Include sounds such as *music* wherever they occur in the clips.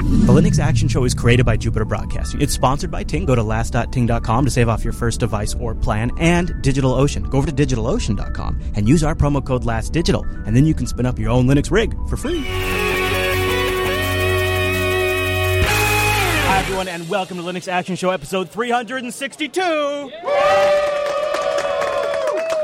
The Linux Action Show is created by Jupiter Broadcasting. It's sponsored by Ting. Go to last.ting.com to save off your first device or plan, and DigitalOcean. Go over to digitalocean.com and use our promo code LASTDigital, and then you can spin up your own Linux rig for free. Hi, everyone, and welcome to Linux Action Show episode 362.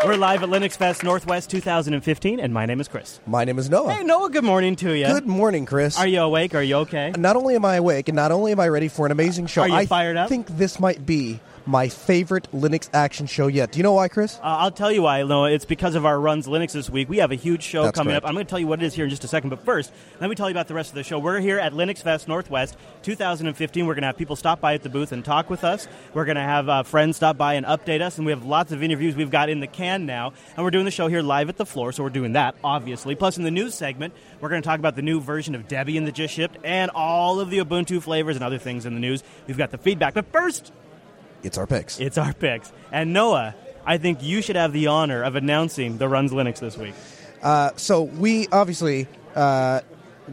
We're live at Linux Fest Northwest 2015, and my name is Chris. My name is Noah. Hey, Noah, good morning to you. Good morning, Chris. Are you awake? Are you okay? Not only am I awake, and not only am I ready for an amazing show, Are you I fired up? think this might be my favorite Linux action show yet. Do you know why, Chris? Uh, I'll tell you why, Noah. It's because of our Runs Linux this week. We have a huge show That's coming correct. up. I'm going to tell you what it is here in just a second. But first, let me tell you about the rest of the show. We're here at Linux Fest Northwest 2015. We're going to have people stop by at the booth and talk with us. We're going to have uh, friends stop by and update us. And we have lots of interviews we've got in the can now. And we're doing the show here live at the floor, so we're doing that, obviously. Plus, in the news segment, we're going to talk about the new version of Debian that just shipped and all of the Ubuntu flavors and other things in the news. We've got the feedback. But first, It's our picks. it's our picks. And Noah, I think you should have the honor of announcing the Runs Linux this week. Uh, so we obviously, uh,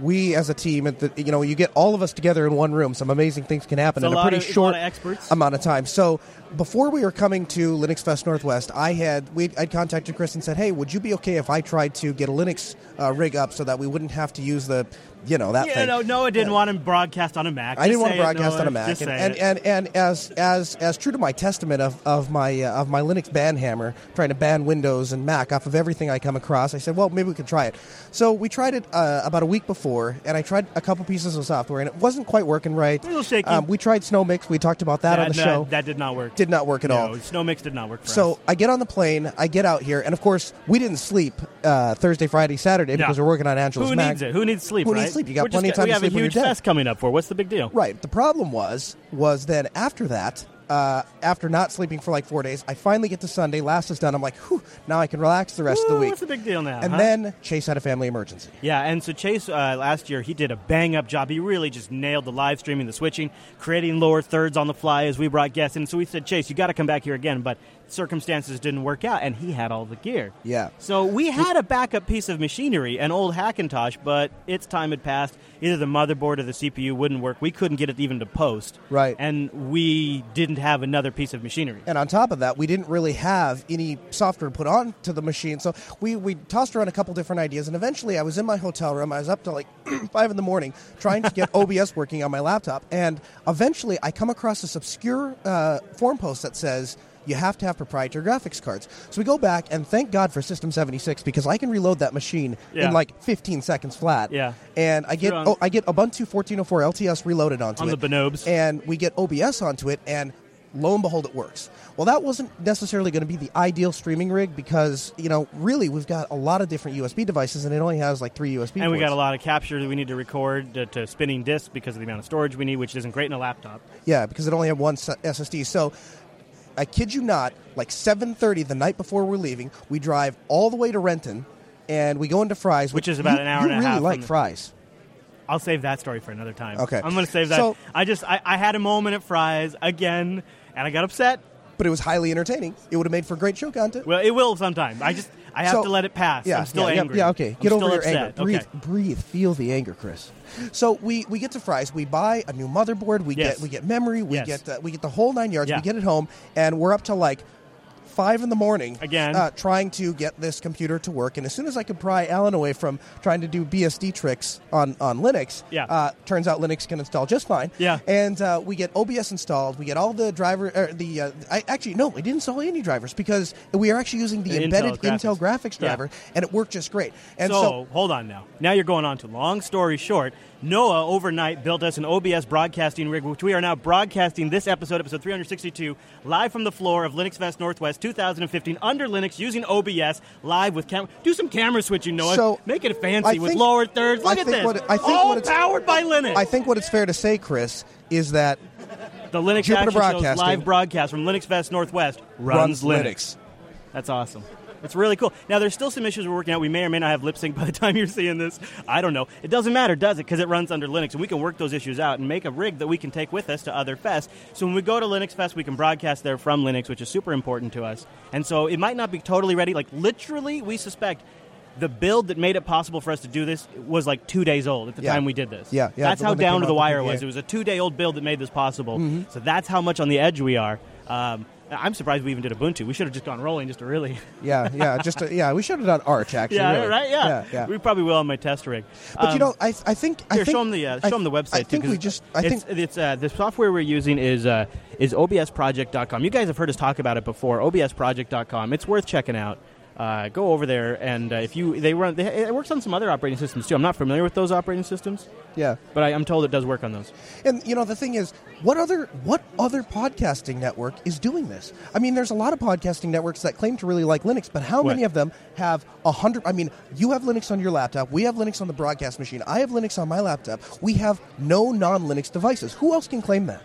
we as a team, at the, you know, you get all of us together in one room. Some amazing things can happen It's in a lot pretty of- a short experts. amount of time. So before we were coming to Linux Fest Northwest, I had we I'd contacted Chris and said, "Hey, would you be okay if I tried to get a Linux uh, rig up so that we wouldn't have to use the, you know, that Yeah, thing?" no, Noah didn't want to broadcast on a Mac. I didn't want to broadcast on a Mac, Just and, and, it. and, and as as as true to my testament of, of my uh, of my Linux ban hammer, trying to ban Windows and Mac off of everything I come across, I said, well, maybe we could try it. So we tried it uh, about a week before, and I tried a couple pieces of software, and it wasn't quite working right. A little shaky. Um, we tried SnowMix. We talked about that, on the no, show. that did not work. did not work at no, all. SnowMix did not work for So us. I get on the plane, I get out here, and of course we didn't sleep uh, Thursday, Friday, Saturday because we're working on Angela's Mac. Who Mac. needs it? Who needs sleep? Who right? needs sleep? You got We're just plenty of time We to have sleep a when huge you're dead. fest coming up for. What's the big deal? Right. The problem was was then after that, uh, after not sleeping for like four days, I finally get to Sunday. Last is done. I'm like, whew, now I can relax the rest of the week. What's the big deal now? and huh? then Chase had a family emergency. Yeah, and so Chase uh, last year he did a bang up job. He really just nailed the live streaming, the switching, creating lower thirds on the fly as we brought guests in. So we said, Chase, you got to come back here again, but circumstances didn't work out, and he had all the gear. Yeah. So we had a backup piece of machinery, an old Hackintosh, but its time had passed. Either the motherboard or the CPU wouldn't work. We couldn't get it even to post. Right. And we didn't have another piece of machinery. And on top of that, we didn't really have any software put on to the machine. So we, we tossed around a couple different ideas. And eventually, I was in my hotel room. I was up to like *clears throat* 5 in the morning trying to get *laughs* OBS working on my laptop. And eventually, I come across this obscure uh, forum post that says, you have to have proprietary graphics cards. So we go back, and thank God for System 76 because I can reload that machine Yeah. in like 15 seconds flat. Yeah. And I get oh, I get Ubuntu 1404 LTS reloaded onto On it the Bonobes. and we get OBS onto it, and lo and behold, it works. Well, that wasn't necessarily going to be the ideal streaming rig because you know, really, we've got a lot of different USB devices, and it only has like three USB. And we got a lot of capture that we need to record to, to spinning disks because of the amount of storage we need, which isn't great in a laptop. Yeah, because it only had one SSD. So, I kid you not, like 7:30 the night before we're leaving, we drive all the way to Renton, and we go into Fry's, Which is about you- an hour you and a really half like from the- Fry's. I'll save that story for another time. Okay. I'm going to save that. So- I just I, I had a moment at Fry's again, and I got upset. But it was highly entertaining. It would have made for great show content. Well, it will sometime. I just I have So- to let it pass. Yeah, I'm still yeah, angry. Yeah, okay. I'm Get over your upset. anger. Breathe, Okay. breathe. Feel the anger, Chris. So we, we get to Fry's. We buy a new motherboard. We Yes. get we get memory. We Yes. get uh, we get the whole nine yards. Yeah. We get it home, and we're up to like five in the morning Again. uh, trying to get this computer to work. And as soon as I could pry Alan away from trying to do BSD tricks on on Linux, Yeah. uh, turns out Linux can install just fine. Yeah. and uh, we get OBS installed. We get all the driver. Er, the uh, I actually no, we didn't install any drivers because we are actually using the, The Intel embedded graphics. Intel graphics Yeah. driver, and it worked just great. And so, so hold on now. Now you're going on to long story short. Noah overnight built us an OBS broadcasting rig, which we are now broadcasting this episode, episode 362, live from the floor of Linux Fest Northwest 2015 under Linux using OBS live with camera. Do some camera switching, Noah. So, Make it fancy I with think- lower thirds. Look at think this. what- I think All what it's- powered by Linux. I think what it's fair to say, Chris, is that the Linux Jupiter Action Show's live broadcast from Linux Fest Northwest runs, runs Linux. Linux. That's awesome. It's really cool. Now, there's still some issues we're working out. We may or may not have lip sync by the time you're seeing this. I don't know. It doesn't matter, does it? Because it runs under Linux, and we can work those issues out and make a rig that we can take with us to other fests. So when we go to Linux Fest, we can broadcast there from Linux, which is super important to us. And so it might not be totally ready. Like, literally, we suspect The build that made it possible for us to do this was like two days old at the Yeah. time we did this. Yeah, yeah, That's how down to the wire PPA. was. It was a two day old build that made this possible. Mm-hmm. So that's how much on the edge we are. Um, I'm surprised we even did Ubuntu. We should have just gone rolling just to really. *laughs* Yeah, yeah, just to, yeah. We should have done Arch *laughs* actually. yeah, really. right. Yeah. yeah, yeah. we probably will on my test rig. But you Um, know, I, I think I Here, think show them the uh, show 'em the website. I too, think we just I it's, think it's uh, the software we're using is uh, is obsproject.com. You guys have heard us talk about it before. obsproject.com. It's worth checking out. Uh, go over there, and uh, if you they run, they, it works on some other operating systems too. I'm not familiar with those operating systems, yeah. but I, I'm told it does work on those. And you know the thing is, what other what other podcasting network is doing this? I mean, there's a lot of podcasting networks that claim to really like Linux, but how What? many of them have a hundred? I mean, you have Linux on your laptop. We have Linux on the broadcast machine. I have Linux on my laptop. We have no non-Linux devices. Who else can claim that?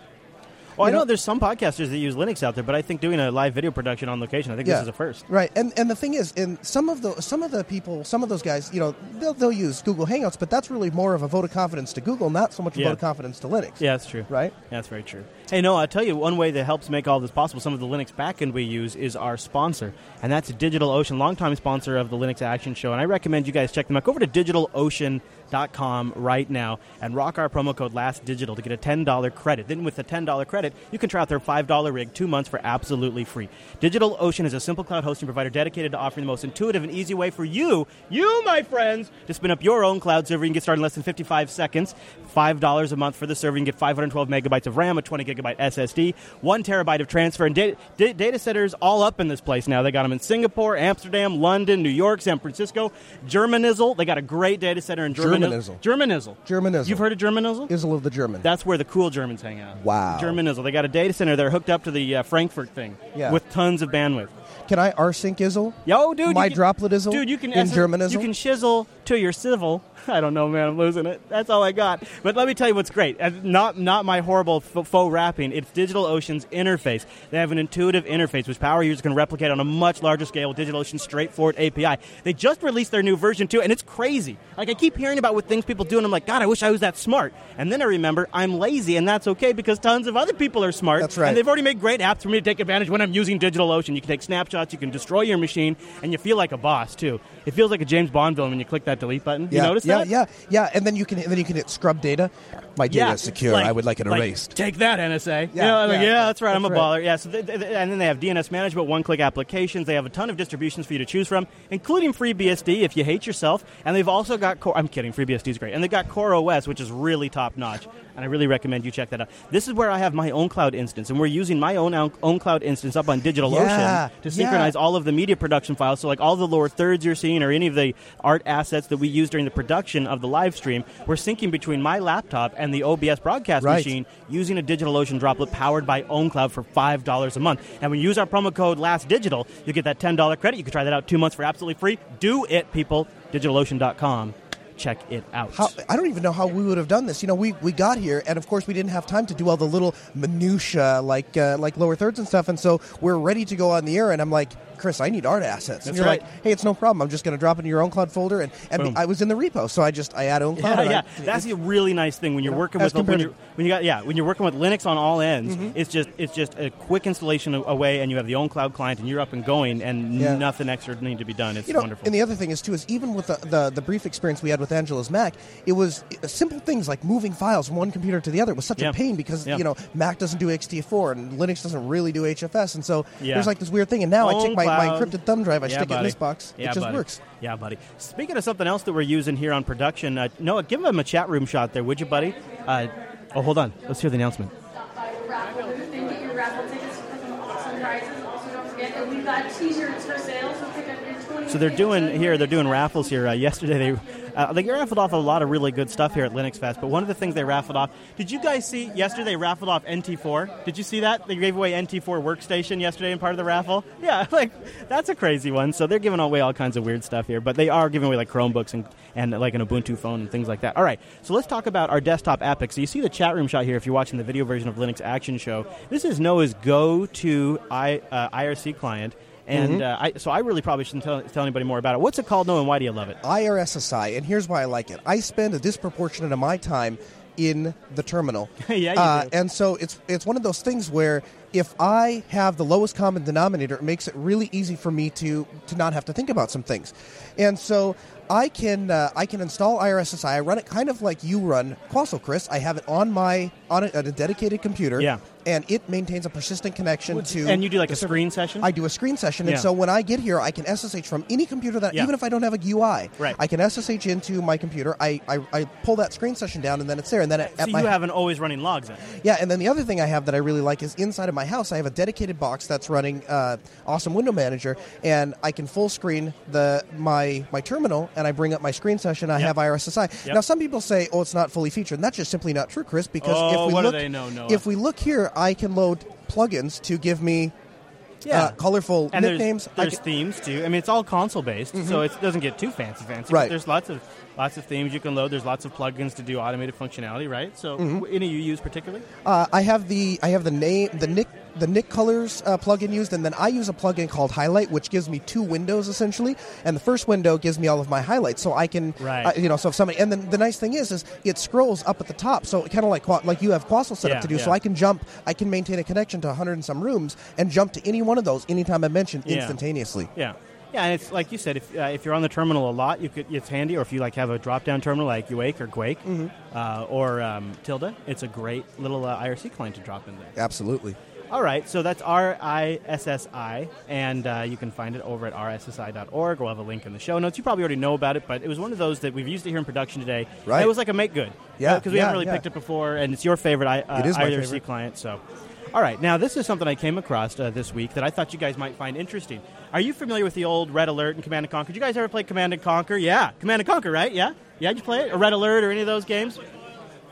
Well, I know know- there's some podcasters that use Linux out there, but I think doing a live video production on location, I think Yeah. this is a first. Right, and and the thing is, in some of the some of the people, some of those guys, you know, they'll they'll use Google Hangouts, but that's really more of a vote of confidence to Google, not so much a Yeah. vote of confidence to Linux. Yeah, that's true. Right. Yeah, that's very true. Hey, no, I'll tell you one way that helps make all this possible. Some of the Linux backend we use is our sponsor, and that's DigitalOcean, longtime sponsor of the Linux Action Show. And I recommend you guys check them out. Go over to DigitalOcean.com right now and rock our promo code LastDigital to get a $10 credit. Then, with the $10 credit, you can try out their $5 rig two months for absolutely free. DigitalOcean is a simple cloud hosting provider dedicated to offering the most intuitive and easy way for you, you, my friends, to spin up your own cloud server. You can get started in less than 55 seconds. $5 a month for the server. You can get 512 megabytes of RAM, a 20 gigabyte SSD, one terabyte of transfer, and data, da- data centers all up in this place now. They got them in Singapore, Amsterdam, London, New York, San Francisco, Germanizzle. They got a great data center in Germanizzle. Germanizzle. Germanizzle. Germanizzle. You've heard of Germanizzle? Izzle of the German. That's where the cool Germans hang out. Wow. Germanizzle. They got a data center. They're hooked up to the uh, Frankfurt thing Yeah. with tons of bandwidth. Can I rsync Izzle? Yo, dude. My you can, droplet Izzle Dude, you can in Germanizzle? You can shizzle to your civil. *laughs* I don't know, man. I'm losing it. That's all I got. But let me tell you what's great. Not not my horrible f- faux wrapping. It's DigitalOcean's interface. They have an intuitive interface which power users can replicate on a much larger scale with DigitalOcean's straightforward API. They just released their new version too, and it's crazy. Like I keep hearing about what things people do, and I'm like, God, I wish I was that smart. And then I remember I'm lazy, and that's okay because tons of other people are smart. That's right. And they've already made great apps for me to take advantage when I'm using DigitalOcean. You can take snapshots, you can destroy your machine, and you feel like a boss too. It feels like a James Bond villain when you click that delete button. yeah, you notice that? yeah, that? yeah, yeah. And then you can and then you can hit scrub data. My data Yeah, is secure. like- I would like it like, erased. Take that, NSA. Yeah, You know, I'm like, yeah, yeah, that's right. I'm a right. baller. Yeah. So th- th- and then they have DNS management, one-click applications. They have a ton of distributions for you to choose from, including FreeBSD if you hate yourself. And they've also got Core. I'm kidding. FreeBSD is great, and they've got Core OS, which is really top-notch. And I really recommend you check that out. This is where I have my own cloud instance, and we're using my own own cloud instance up on DigitalOcean Yeah, to synchronize yeah. all of the media production files. So, like all the lower thirds you're seeing, or any of the art assets that we use during the production of the live stream, we're syncing between my laptop and the OBS broadcast Right. machine using a DigitalOcean droplet powered by OwnCloud for five dollars a month. And when you use our promo code LastDigital, you get that ten dollar credit. You can try that out two months for absolutely free. Do it, people. DigitalOcean.com. Check it out. How, I don't even know how we would have done this. You know, we, we got here, and of course, we didn't have time to do all the little minutia like uh, like lower thirds and stuff. And so we're ready to go on the air, and I'm like, Chris, I need art assets. and That's you're right. like, hey, it's no problem. I'm just going to drop it in your own cloud folder, and, and Boom. I was in the repo, so I just I add own cloud. Yeah, and I- that's a really nice thing when you're working as with when compared you when you got yeah when you're working with Linux on all ends. It's just it's just a quick installation a- away, and you have the own cloud client, and you're up and going, and Yeah. nothing extra need to be done. It's you know, wonderful. and the other thing is too is even with the, the the brief experience we had with Angela's Mac, it was uh, simple things like moving files from one computer to the other was such Yeah. a pain because Yeah. you know Mac doesn't do ext4 and Linux doesn't really do HFS, and so Yeah. there's like this weird thing. And now I take my, my encrypted thumb drive, I Yeah, stick it in this box, Yeah, it just buddy. works. Yeah, buddy. Speaking of something else that we're using here on production, uh, Noah, give them a chat room shot there, would you, buddy? Uh, oh, hold on. Let's hear the announcement. Stop by raffle booth and get your raffle tickets for some awesome prizes. Also, don't forget that we've got T-shirts for sale, so pick up your 20. So they're doing here. They're doing raffles here. Uh, yesterday they uh, they raffled off a lot of really good stuff here at Linux Fest. But one of the things they raffled off. Did you guys see yesterday? They raffled off NT4. Did you see that? They gave away NT4 workstation yesterday in part of the raffle. *laughs* Yeah, *laughs* like that's a crazy one. So they're giving away all kinds of weird stuff here. But they are giving away like Chromebooks and and like an Ubuntu phone and things like that. All right. So let's talk about our desktop Epic. So you see the chat room shot here if you're watching the video version of Linux Action Show. This is Noah's go-to I, uh, IRC client. And uh, I, so I really probably shouldn't tell, tell anybody more about it. What's it called, Noah, and why do you love it? IRSSI, and here's why I like it. I spend a disproportionate of my time in the terminal. *laughs* Yeah, uh. And so it's it's one of those things where if I have the lowest common denominator, it makes it really easy for me to to not have to think about some things. And so I can uh, I can install IRSSI. I run it kind of like you run Quassel, Chris. I have it on my on a, on a dedicated computer. Yeah. And it maintains a persistent connection to. and you do like a server. screen session? I do a screen session, Yeah. and so when I get here, I can SSH from any computer that, Yeah. even if I don't have a UI, Right. I can SSH into my computer. I, I, I pull that screen session down, and then it's there. And then at, so at you my have an always running logs in. yeah, and then the other thing I have that I really like is inside of my house, I have a dedicated box that's running uh, Awesome Window Manager, and I can full screen the my my terminal, and I bring up my screen session. I Yep. have IRSSI. Yep. Now, some people say, "Oh, it's not fully featured," and that's just simply not true, Chris. Because Oh, if we what do look, they know, Noah? if we look here, I can load plugins to give me uh, colorful and nicknames. There's, there's can- themes too. I mean, it's all console based, so it doesn't get too fancy fancy. but Mm-hmm. Right. There's lots of lots of themes you can load. There's lots of plugins to do automated functionality, right? So, Mm-hmm. any you use particularly? Uh, I have the I have the name the Nick the Nick Colors uh, plugin used, and then I use a plugin called Highlight, which gives me two windows essentially. And the first window gives me all of my highlights, so I can Right. uh, you know so if somebody and then the nice thing is is it scrolls up at the top, so kind of like like you have Quassel set Yeah, up to do. So. I can jump, I can maintain a connection to 100 and some rooms and jump to any one of those anytime I mention Yeah. instantaneously. Yeah. Yeah, and it's like you said, if, uh, if you're on the terminal a lot, you could it's handy. Or if you like have a drop down terminal like Uake or Guake Mm-hmm. uh, or um, Tilda, it's a great little uh, IRC client to drop in there. Absolutely. All right, so that's R I S S I, and uh, you can find it over at irssi.org. We'll have a link in the show notes. You probably already know about it, but it was one of those that we've used it here in production today. Right. And it was like a make good. Yeah, Because we yeah, haven't really yeah. picked it before, and it's your favorite I, uh, It is my IRC favorite. client. So, all right, now this is something I came across uh, this week that I thought you guys might find interesting. Are you familiar with the old Red Alert and Command and Conquer? Did you guys ever play Command and Conquer? Yeah, Command and Conquer, right? Yeah, yeah. Did you play it? Or Red Alert or any of those games?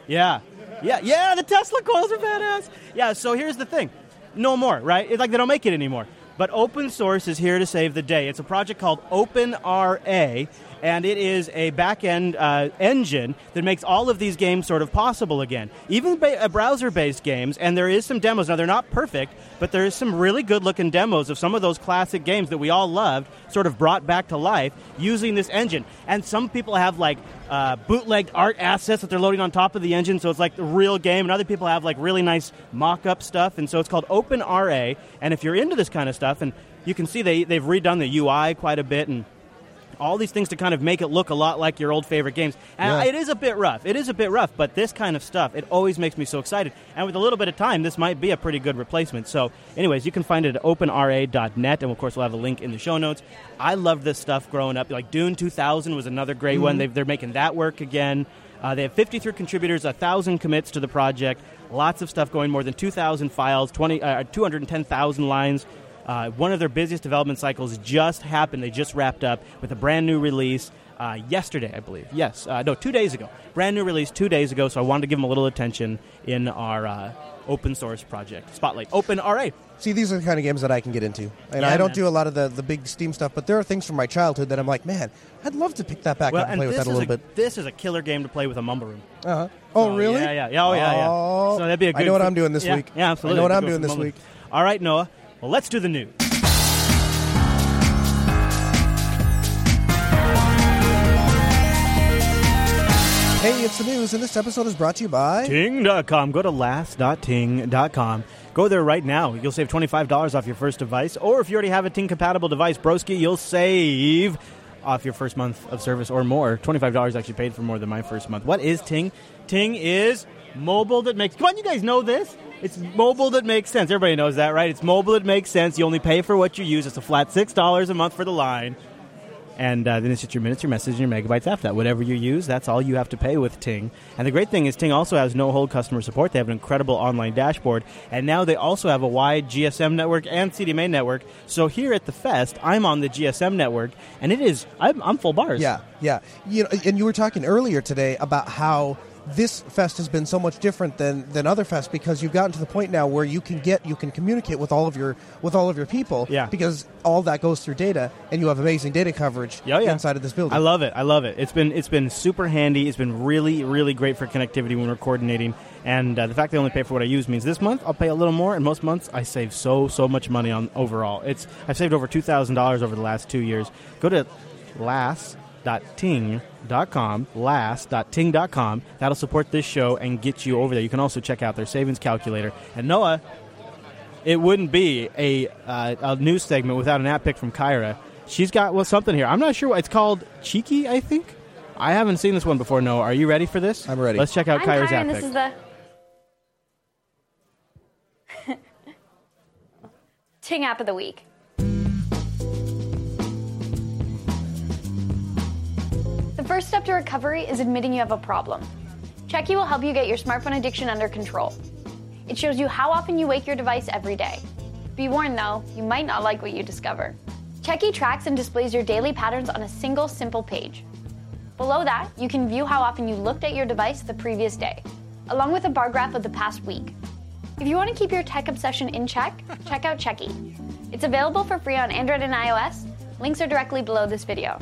Yeah. Yeah, yeah, the Tesla coils are badass. Yeah, so here's the thing. No more, right? It's like they don't make it anymore. But open source is here to save the day. It's a project called OpenRA, and it is a back end uh, engine that makes all of these games sort of possible again. Even ba- uh, browser based games, and there is some demos. Now, they're not perfect, but there is some really good looking demos of some of those classic games that we all loved, sort of brought back to life using this engine. And some people have like uh, bootlegged art assets that they're loading on top of the engine, so it's like the real game. And other people have like really nice mock-up stuff, and so it's called OpenRA. And if you're into this kind of stuff, and you can see they they've redone the UI quite a bit, and all these things to kind of make it look a lot like your old favorite games. And Yeah. it is a bit rough. It is a bit rough, but this kind of stuff, it always makes me so excited. And with a little bit of time, this might be a pretty good replacement. So, anyways, you can find it at openra.net, and of course, we'll have a link in the show notes. I loved this stuff growing up. Like Dune 2000 was another great one. They've, they're making that work again. Uh, they have 53 contributors, 1,000 commits to the project, lots of stuff going, more than 2,000 files, 20, uh, 210,000 lines. Uh, one of their busiest development cycles just happened. They just wrapped up with a brand new release uh, yesterday, I believe. Yes, uh, no, two days ago. Brand new release two days ago. So I wanted to give them a little attention in our uh, open source project spotlight. Open RA. See, these are the kind of games that I can get into. And Yeah, I don't man. do a lot of the, the big Steam stuff, but there are things from my childhood that I'm like, man, I'd love to pick that back Well, up and and play with that a little a, bit. this is a killer game to play with a mumble room. Uh-huh. Oh, So, really? Yeah, yeah, yeah. Oh, yeah, yeah. Oh, So that'd be a good. I know what I'm doing this yeah, week. Yeah, absolutely. I know what I'm doing this week. All right, Noah. Well, let's do the news. Hey, it's the news, and this episode is brought to you by. Ting.com. Go to last.ting.com. Go there right now. You'll save $25 off your first device. Or if you already have a Ting compatible device, broski, you'll save off your first month of service or more. $25 actually paid for more than my first month. What is Ting? Ting is mobile that makes. Come on, you guys know this. It's mobile that makes sense. Everybody knows that, right? It's mobile that makes sense. You only pay for what you use. It's a flat $6 a month for the line. And uh, then it's just your minutes, your messages, and your megabytes after that. Whatever you use, that's all you have to pay with Ting. And the great thing is, Ting also has no hold customer support. They have an incredible online dashboard. And now they also have a wide GSM network and CDMA network. So here at the Fest, I'm on the GSM network, and it is, I'm, I'm full bars. Yeah, yeah. You know, and you were talking earlier today about how this fest has been so much different than, than other fests because you've gotten to the point now where you can get you can communicate with all of your with all of your people Yeah. because all that goes through data and you have amazing data coverage Yeah, yeah. inside of this building. I love it. I love it. It's been it's been super handy. It's been really really great for connectivity when we're coordinating. And uh, the fact they only pay for what I use means this month I'll pay a little more, and most months I save so so much money on overall. It's I've saved over two thousand dollars over the last two years. Go to last.ting.com last.com, last.ting.com. That'll support this show and get you over there. You can also check out their savings calculator. And Noah, it wouldn't be a, uh, a news segment without an app pick from Kyra. She's got well something here. I'm not sure what it's called. Cheeky, I think. I haven't seen this one before. Noah, are you ready for this? I'm ready. Let's check out I'm Kyra's Kyra, app this pick. is the *laughs* Ting app of the week. First step to recovery is admitting you have a problem. Checky will help you get your smartphone addiction under control. It shows you how often you wake your device every day. Be warned though, you might not like what you discover. Checky tracks and displays your daily patterns on a single simple page. Below that, you can view how often you looked at your device the previous day, along with a bar graph of the past week. If you want to keep your tech obsession in check, check out Checky. It's available for free on Android and iOS. Links are directly below this video.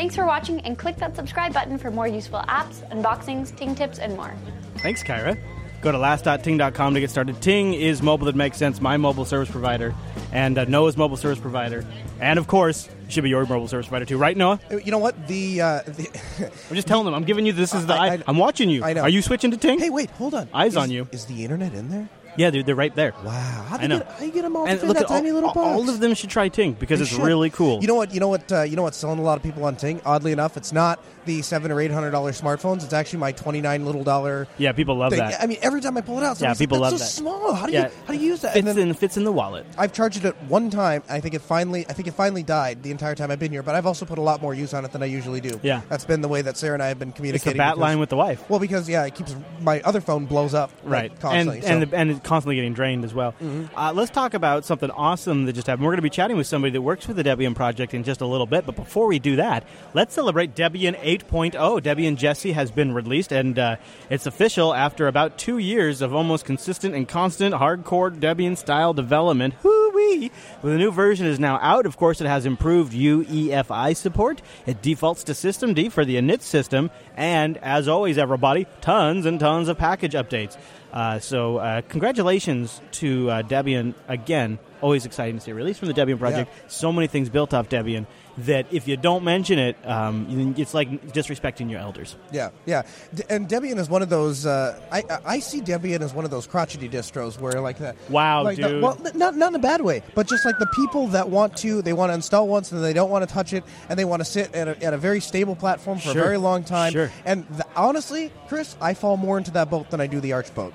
Thanks for watching and click that subscribe button for more useful apps, unboxings, Ting tips, and more. Thanks, Kyra. Go to last.ting.com to get started. Ting is mobile that makes sense, my mobile service provider, and uh, Noah's mobile service provider. And of course, it should be your mobile service provider too, right, Noah? You know what? The, uh, the *laughs* I'm just telling them. I'm giving you this is the. I- I, I- am watching you. I know. Are you switching to Ting? hey, wait, hold on. Eyes Is- on you. Is the internet in there? Yeah, dude, they're right there. Wow, how do I you know. get, how you get them all And look that at all, tiny little box? all of them should try Ting because They it's should. really cool. You know what? You know what? Uh, you know what's selling a lot of people on Ting. Oddly enough, it's not the seven or eight hundred dollar smartphones. It's actually my twenty nine little dollar. yeah, people love thing. that. I mean, every time I pull it out, Yeah, people like, love That's that. so small. How do yeah, you how do you use that? Fits And in fits in the wallet. I've charged it one time. I think it finally. I think it finally died the entire time I've been here. But I've also put a lot more use on it than I usually do. Yeah. that's been the way that Sarah and I have been communicating. It's the bat because- line with the wife. Well, because yeah, it keeps my other phone blows up Right, and constantly. and, so- the, and it's constantly getting drained as well. Uh, let's talk about something awesome that just happened. We're going to be chatting with somebody that works for the Debian project in just a little bit. But before we do that, let's celebrate Debian 8.0. Debian Jessie has been released, and uh, it's official after about two years of almost consistent and constant hardcore Debian style development. Hoo-wee! Well, the new version is now out. Of course, it has improved UEFI support. It defaults to systemd for the init system, and as always, everybody, tons and tons of package updates. Uh, so, uh, congratulations to uh, Debian again. Always exciting to see a release from the Debian project. So many things built off Debian that if you don't mention it, um, it's like disrespecting your elders. Yeah, yeah, D- and Debian is one of those. Uh, I I see Debian as one of those crotchety distros where like that. Wow, like the- dude. well, not not in a bad way, but just like the people that want to, they want to install once and they don't want to touch it, and they want to sit at a, at a very stable platform for Sure. a very long time. Sure. And th- honestly, Chris, I fall more into that boat than I do the Arch boat.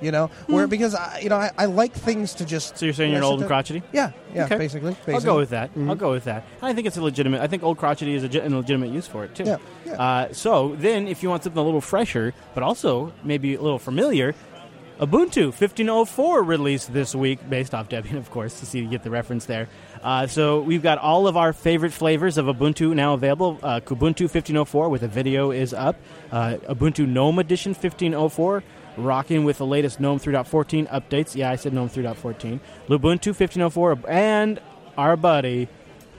You know, where because I, you know I, I like things to just. Hmm. So you're saying you you're an old and crotchety? Yeah, yeah, Okay. basically, basically. I'll go with that. I'll go with that. And I think it's a legitimate. I think old crotchety is a, ge- a legitimate use for it too. Yeah, yeah. Uh, so then, if you want something a little fresher, but also maybe a little familiar, Ubuntu 1504 released this week, based off Debian, of course, to see you get the reference there. Uh, so we've got all of our favorite flavors of Ubuntu now available. Uh, Kubuntu 1504 with a video is up. Uh, Ubuntu GNOME Edition 1504 rocking with the latest GNOME 3.14 updates. Yeah, I said GNOME 3.14. Lubuntu 1504 and our buddy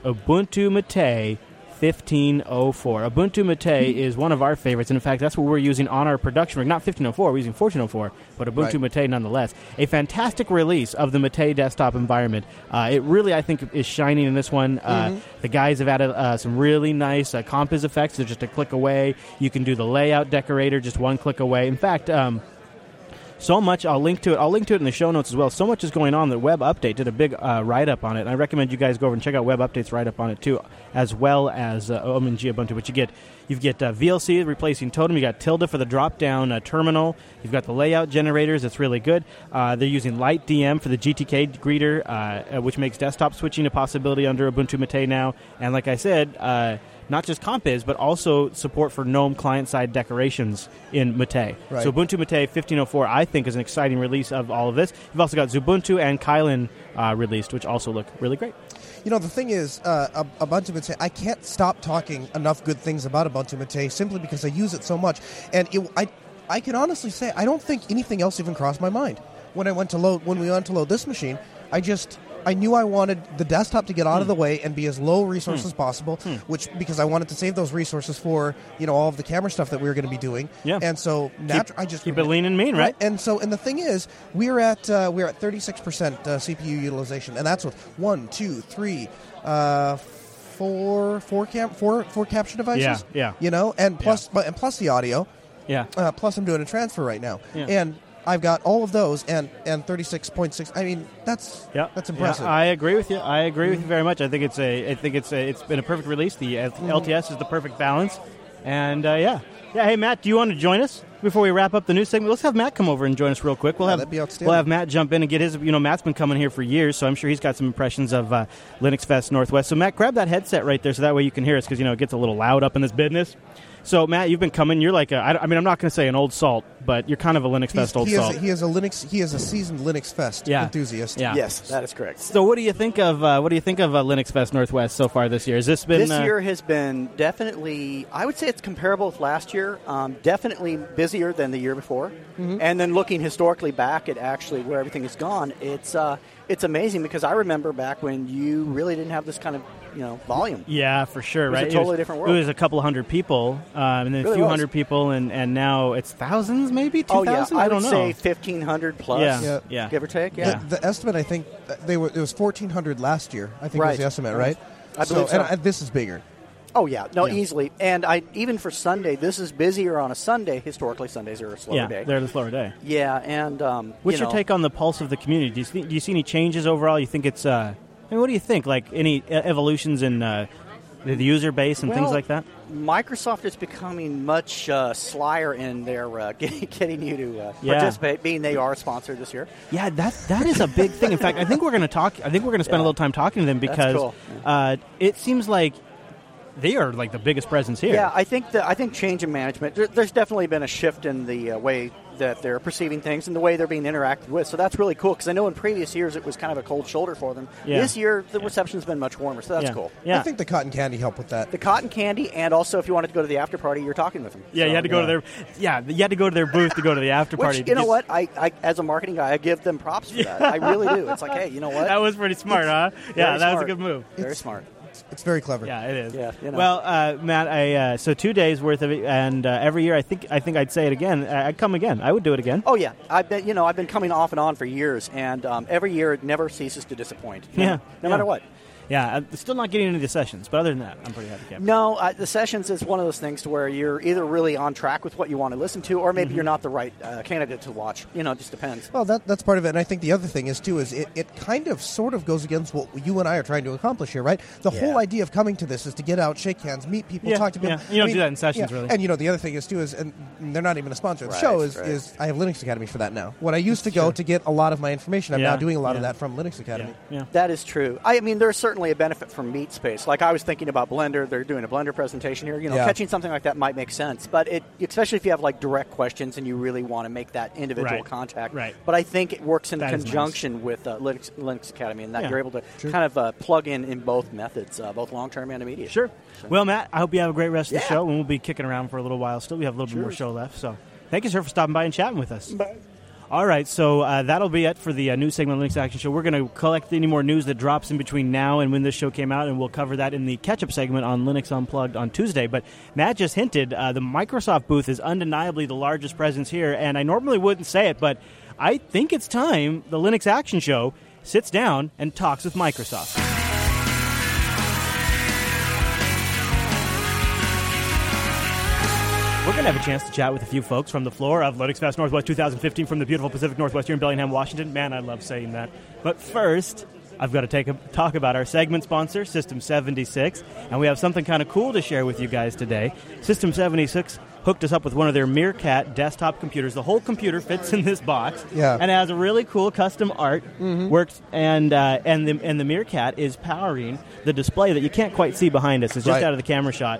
Ubuntu Mate 1504. Ubuntu Mate is one of our favorites, and in fact, that's what we're using on our production rig. Not 1504, we're using 1404, but Ubuntu Right. Mate nonetheless. A fantastic release of the Mate desktop environment. Uh, it really, I think, is shining in this one. Uh, The guys have added uh, some really nice uh, compiz effects. They're just a click away. You can do the layout decorator just one click away. In fact, um, so much. I'll link to it. I'll link to it in the show notes as well. So much is going on The WebUpd8 did a big uh, write up on it. And I recommend you guys go over and check out WebUpd8's write up on it too, as well as uh, OMG Ubuntu. But you get you get uh, VLC replacing Totem. You got Tilda for the drop down uh, terminal. You've got the layout generators. It's really good. Uh, they're using Light DM for the GTK greeter, uh, uh, which makes desktop switching a possibility under Ubuntu Mate now. And like I said. Not just compiz, but also support for GNOME client-side decorations in Mate. Right. So Ubuntu Mate 1504, I think, is an exciting release of all of this. You've also got Xubuntu and Kylin uh, released, which also look really great. You know, the thing is, uh, Ubuntu Mate, I can't stop talking enough good things about Ubuntu Mate simply because I use it so much. And it, I, I can honestly say, I don't think anything else even crossed my mind. When I went to load, when we went to load this machine, I just, I knew I wanted the desktop to get Hmm. out of the way and be as low resource as possible, which, because I wanted to save those resources for, you know, all of the camera stuff that we were going to be doing. Yeah. And so, natu- I just keep it lean and mean, right? And so, and the thing is, we're at uh, we're at thirty six percent uh, CPU utilization, and that's with one, two, three, uh, four four cam four four capture devices. Yeah, yeah. You know, and plus but, and plus the audio. Yeah. Uh, plus, I'm doing a transfer right now, Yeah. and I've got all of those and and 36.6. I mean, that's Yeah, that's impressive. Yeah, I agree with you. I agree with you very much. I think it's a. I think it's a. It's been a perfect release. The uh, Mm-hmm. LTS is the perfect balance, and uh, yeah, yeah. Hey, Matt, do you want to join us before we wrap up the news segment? Let's have Matt come over and join us real quick. We'll Yeah, have that'd be outstanding. we'll have Matt jump in and get his. You know, Matt's been coming here for years, so I'm sure he's got some impressions of uh, Linux Fest Northwest. So Matt, grab that headset right there, so that way you can hear us because you know it gets a little loud up in this business. So Matt, you've been coming. You're like a, I, I mean, I'm not going to say an old salt, but you're kind of a Linux He's- Fest old he, is salt. a, he is a Linux. He is a seasoned Linux Fest Yeah. enthusiast. Yeah. Yes, that is correct. So, what do you think of uh, what do you think of uh, Linux Fest Northwest so far this year? Has this been This uh, year has been definitely, I would say it's comparable with last year. Um, definitely busier than the year before. Mm-hmm. And then looking historically back at actually where everything has gone, it's uh, it's amazing because I remember back when you really didn't have this kind of you know volume. Yeah, for sure. was a right, totally different world. It was a couple hundred people, um, and then a few was. hundred people, and, and now it's thousands, maybe two Oh yeah, thousand. I don't would know. say fifteen hundred plus. Yeah. Yeah. yeah. Give or take. The- Yeah. The, estimate, I think, they were it was 1,400 last year. I think was the estimate, right? I believe so. And I, this is bigger. Oh yeah, no, Yeah. easily. And I even for Sunday, this is busier on a Sunday. Historically, Sundays are a slower yeah, day. they're the slower day. Yeah, and um, What's you your know, take on the pulse of the community? Do you, see, do you see any changes overall? You think it's? Uh, I mean, what do you think? Like any evolutions in uh, the, the user base and things like that? Microsoft is becoming much uh, slyer in their uh, *laughs* getting, getting you to uh, Yeah. participate, being they are a sponsor this year. Yeah, that that is a big thing. In fact, I think we're going to talk. I think we're going to spend a little time talking to them because cool. uh, it seems like they are like the biggest presence here. Yeah, I think that I think change in management. There, there's definitely been a shift in the uh, way that they're perceiving things and the way they're being interacted with. So that's really cool because I know in previous years it was kind of a cold shoulder for them. Yeah. This year the Yeah. reception's been much warmer, so that's yeah. cool. Yeah, I think the cotton candy helped with that. The cotton candy, and also if you wanted to go to the after party, you're talking with them. yeah. So, You had to go to their yeah. You had to go to their booth to go to the after party. Which you know what? I, I as a marketing guy, I give them props for that. I really do. It's like, hey, you know what? *laughs* That was pretty smart, huh? Yeah, Very that was a good move. Very It's- smart. It's very clever. Yeah, it is. Yeah, you know. Well, uh, Matt, I uh, so two days worth of it, and uh, every year I think I think I'd say it again. I- I'd come again. I would do it again. Oh yeah, I've been you know I've been coming off and on for years, and um, every year it never ceases to disappoint. No- Yeah, no yeah. matter what. Yeah, I'm still not getting into the sessions, but other than that, I'm pretty happy. Kevin. No, uh, the sessions is one of those things to where you're either really on track with what you want to listen to, or Mm-hmm. maybe you're not the right uh, candidate to watch. You know, it just depends. Well, that, that's part of it, and I think the other thing is too is it, it kind of sort of goes against what you and I are trying to accomplish here, right? The Yeah. whole idea of coming to this is to get out, shake hands, meet people, Yeah, talk to people. yeah. You don't do that in sessions, yeah. really. And you know the other thing is too is, and they're not even a sponsor of the Right, show. Is, right. is I have Linux Academy for that now. When I used to go to get a lot of my information, I'm Yeah, now doing a lot of that from Linux Academy. Yeah, yeah. That is true. I mean, there's certainly a benefit from Meet Space. Like I was thinking about Blender. They're doing a Blender presentation here. You know, Yeah. catching something like that might make sense, but it, especially if you have like direct questions and you really want to make that individual Right. contact. Right. But I think it works in That is nice. conjunction with uh, Linux, Linux Academy, and that Yeah. you're able to kind of uh, plug in in both methods, uh, both long term and immediate. Sure. Well, Matt, I hope you have a great rest of the show, and we'll be kicking around for a little while still. We have a little bit more show left, so thank you, sir, for stopping by and chatting with us. All right, so uh, that'll be it for the uh, news segment of Linux Action Show. We're going to collect any more news that drops in between now and when this show came out, and we'll cover that in the catch-up segment on Linux Unplugged on Tuesday. But Matt just hinted uh, the Microsoft booth is undeniably the largest presence here, and I normally wouldn't say it, but I think it's time the Linux Action Show sits down and talks with Microsoft. We're going to have a chance to chat with a few folks from the floor of Linux Fest Northwest 2015 from the beautiful Pacific Northwest here in Bellingham, Washington. Man, I love saying that. But first, I've got to take a talk about our segment sponsor, System 76, and we have something kind of cool to share with you guys today. System 76 hooked us up with one of their Meerkat desktop computers. The whole computer fits in this box, Yeah. and it has a really cool custom art. Works and uh, and the and the Meerkat is powering the display that you can't quite see behind us. It's just Right. out of the camera shot.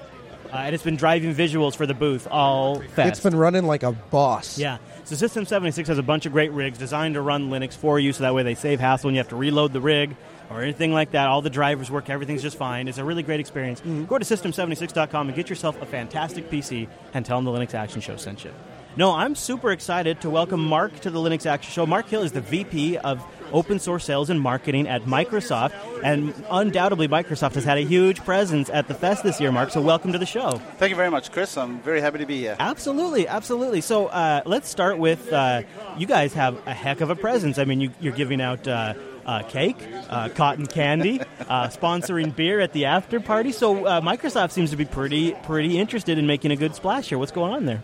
Uh, and it's been driving visuals for the booth all fest. It's been running like a boss. Yeah. So System 76 has a bunch of great rigs designed to run Linux for you so that way they save hassle when you have to reload the rig or anything like that. All the drivers work, everything's just fine. It's a really great experience. Go to system76.com and get yourself a fantastic PC and tell them the Linux Action Show sent you. No, I'm super excited to welcome Mark to the Linux Action Show. Mark Hill is the VP of Open Source Sales and Marketing at Microsoft, and undoubtedly Microsoft has had a huge presence at the fest this year, Mark, so welcome to the show. Thank you very much, Chris. I'm very happy to be here. Absolutely, absolutely. So uh, let's start with uh, you guys have a heck of a presence. I mean, you, you're giving out uh, uh, cake, uh, cotton candy, uh, sponsoring beer at the after party. So uh, Microsoft seems to be pretty pretty interested in making a good splash here. What's going on there?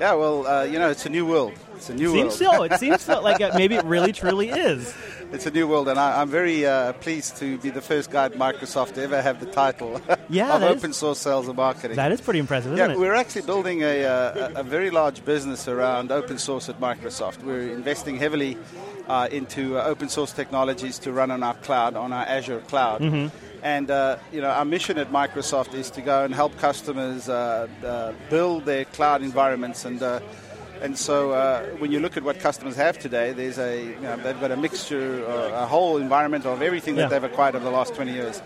Yeah, well, uh, you know, it's a new world. It's a new seems world. so. It seems so, like uh, maybe it really truly is. *laughs* It's a new world, and I, am very uh, pleased to be the first guy at Microsoft to ever have the title *laughs* yeah, of is, open source sales and marketing. That is pretty impressive, yeah, it? we're actually building a, uh, a, a, very large business around open source at Microsoft. We're investing heavily uh, into uh, open source technologies to run on our cloud, on our Azure cloud. Mm-hmm. And uh, you know, our mission at Microsoft is to go and help customers uh, uh, build their cloud environments and. Uh, and so, uh, when you look at what customers have today, there's a you know, they've got a mixture, a whole environment of everything that yeah. they've acquired over the last 20 years.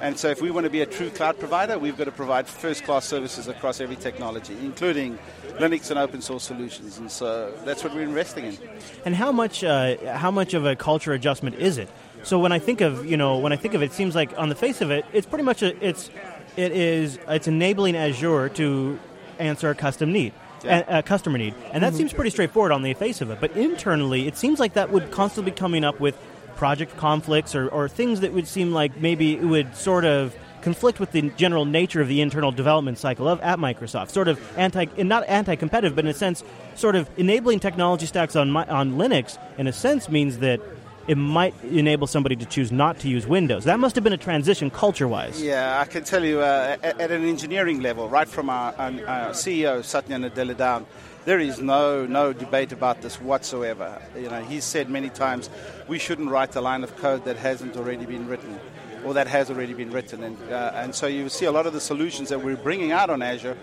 And so, if we want to be a true cloud provider, we've got to provide first class services across every technology, including Linux and open source solutions. And so, that's what we're investing in. And how much, uh, how much of a culture adjustment is it? So, when I think of, you know, when I think of it, it seems like on the face of it, it's pretty much a, it's, it is, it's enabling Azure to answer a custom need. Yeah. A, a, customer need, and that seems pretty straightforward on the face of it. But internally, it seems like that would constantly be coming up with project conflicts or, or things that would seem like maybe it would sort of conflict with the general nature of the internal development cycle of at Microsoft. Sort of anti, not anti-competitive, but in a sense, sort of enabling technology stacks on on Linux. In a sense, means that it might enable somebody to choose not to use Windows. That must have been a transition culture-wise. Yeah, I can tell you uh, at, at, an engineering level, right from our, our, our CEO Satya Nadella down there is no no debate about this whatsoever. You know, he's said many times we shouldn't write a line of code that hasn't already been written, or that has already been written. And uh, and so you see a lot of the solutions that we're bringing out on Azure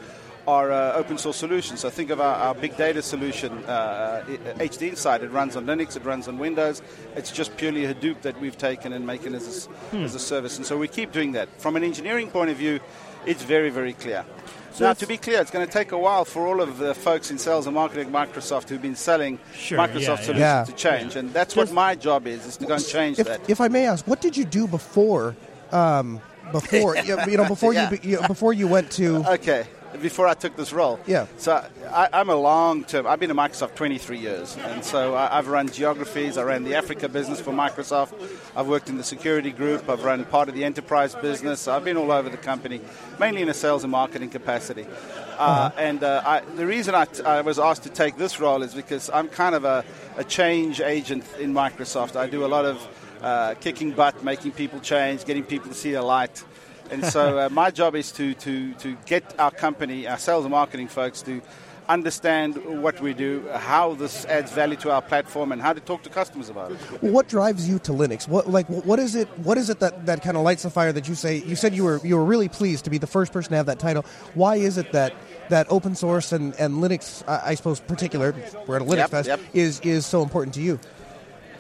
are uh, open source solutions. So think of our, our big data solution, uh, HD Insight. It runs on Linux, it runs on Windows. It's just purely Hadoop that we've taken and making as a, hmm. as a service. And so we keep doing that. From an engineering point of view, it's very, very clear. So now, to be clear, it's going to take a while for all of the folks in sales and marketing at Microsoft who've been selling sure, Microsoft yeah, solutions yeah. to change, and that's Just, what my job is: is to go and change if, that. If I may ask, what did you do before? Um, before *laughs* you know, before yeah. you, you before you went to okay before I took this role. Yeah. So I, am a long term. I've been at Microsoft 23 years, and so I, have run geographies. I ran the Africa business for Microsoft. I've worked in the security group. I've run part of the enterprise business. I've been all over the company, mainly in a sales and marketing capacity. Uh, uh-huh. And uh, I, the reason I, t- I was asked to take this role is because I'm kind of a, a change agent in Microsoft. I do a lot of uh, kicking butt, making people change, getting people to see the light. And so uh, my job is to, to, to get our company, our sales and marketing folks, to understand what we do, how this adds value to our platform, and how to talk to customers about it. What drives you to Linux? What like what is it? What is it that, that kind of lights the fire that you say? You said you were you were really pleased to be the first person to have that title. Why is it that that open source and, and Linux, I, I suppose, particular, we're at a Linux yep, Fest, yep. is is so important to you?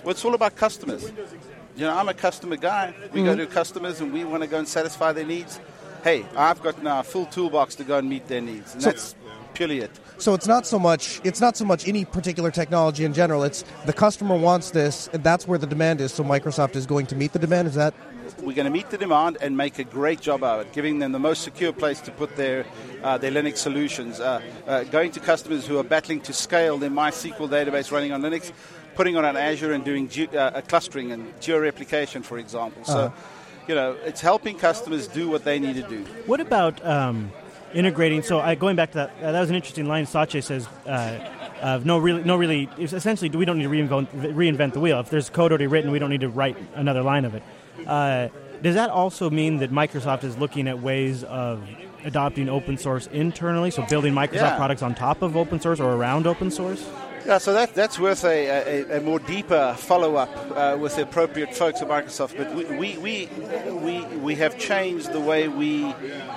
Well, it's all about customers. You know, I'm a customer guy. We mm-hmm. go to customers and we want to go and satisfy their needs. Hey, I've got now a full toolbox to go and meet their needs, and so, that's purely it. So it's not so much it's not so much any particular technology in general. It's the customer wants this, and that's where the demand is. So Microsoft is going to meet the demand. Is that? We're going to meet the demand and make a great job of it, giving them the most secure place to put their uh, their Linux solutions. Uh, uh, going to customers who are battling to scale their MySQL database running on Linux putting on an Azure and doing ge- uh, clustering and geo-replication, for example. So, uh-huh. you know, it's helping customers do what they need to do. What about um, integrating? So, I, going back to that, uh, that was an interesting line. Satya says. Uh, of no really, no really. Essentially, we don't need to reinvent, reinvent the wheel. If there's code already written, we don't need to write another line of it. Uh, does that also mean that Microsoft is looking at ways of adopting open source internally, so building Microsoft yeah. products on top of open source or around open source? Yeah, so that, that's worth a, a, a more deeper follow up uh, with the appropriate folks at Microsoft. But we, we, we, we, have changed the way we,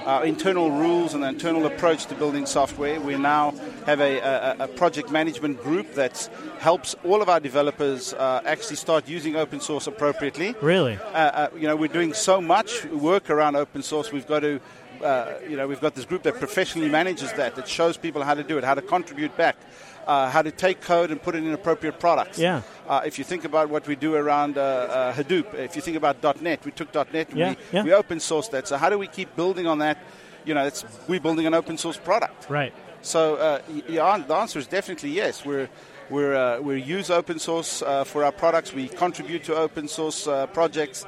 our internal rules and internal approach to building software. We now have a, a, a project management group that helps all of our developers uh, actually start using open source appropriately. Really? Uh, uh you know, we're doing so much work around open source, we've got to uh, you know, we've got this group that professionally manages that, that shows people how to do it, how to contribute back uh, how to take code and put it in appropriate products. Yeah. Uh, if you think about what we do around uh, uh Hadoop, if you think about .NET, we took .NET and yeah, we, yeah. we open sourced that. So how do we keep building on that? You know, it's we're building an open source product. Right. So uh, the answer is definitely yes. We're we're, uh, we use open source uh, for our products. We contribute to open source uh, projects.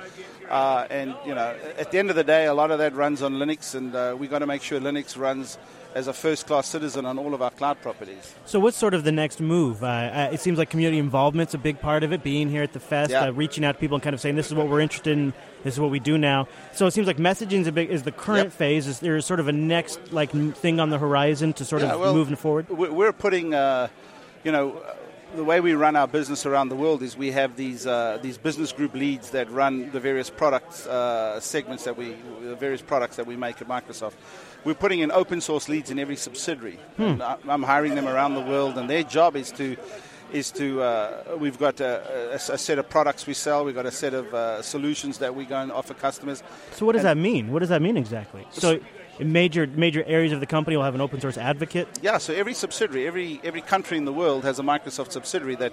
Uh, and you know, at the end of the day, a lot of that runs on Linux, and uh, we got to make sure Linux runs as a first-class citizen on all of our cloud properties. So, what's sort of the next move? Uh, uh, it seems like community involvement's a big part of it. Being here at the fest, Yeah. uh, reaching out to people, and kind of saying, "This is what we're interested in. This is what we do now." So, it seems like messaging is a big is the current Yep. phase. Is there sort of a next like thing on the horizon to sort Yeah, of well, moving forward? we- We're putting, uh, you know, the way we run our business around the world is we have these uh, these business group leads that run the various product uh, segments that we, the various products that we make at Microsoft. We're putting in open source leads in every subsidiary. And I- I'm hiring them around the world, and their job is to is to uh, we've got a, a, a set of products we sell. We've got a set of uh, solutions that we go and offer customers. So, what does and- that mean? What does that mean exactly? So, in major major areas of the company will have an open source advocate. Yeah, so every subsidiary, every every country in the world has a Microsoft subsidiary that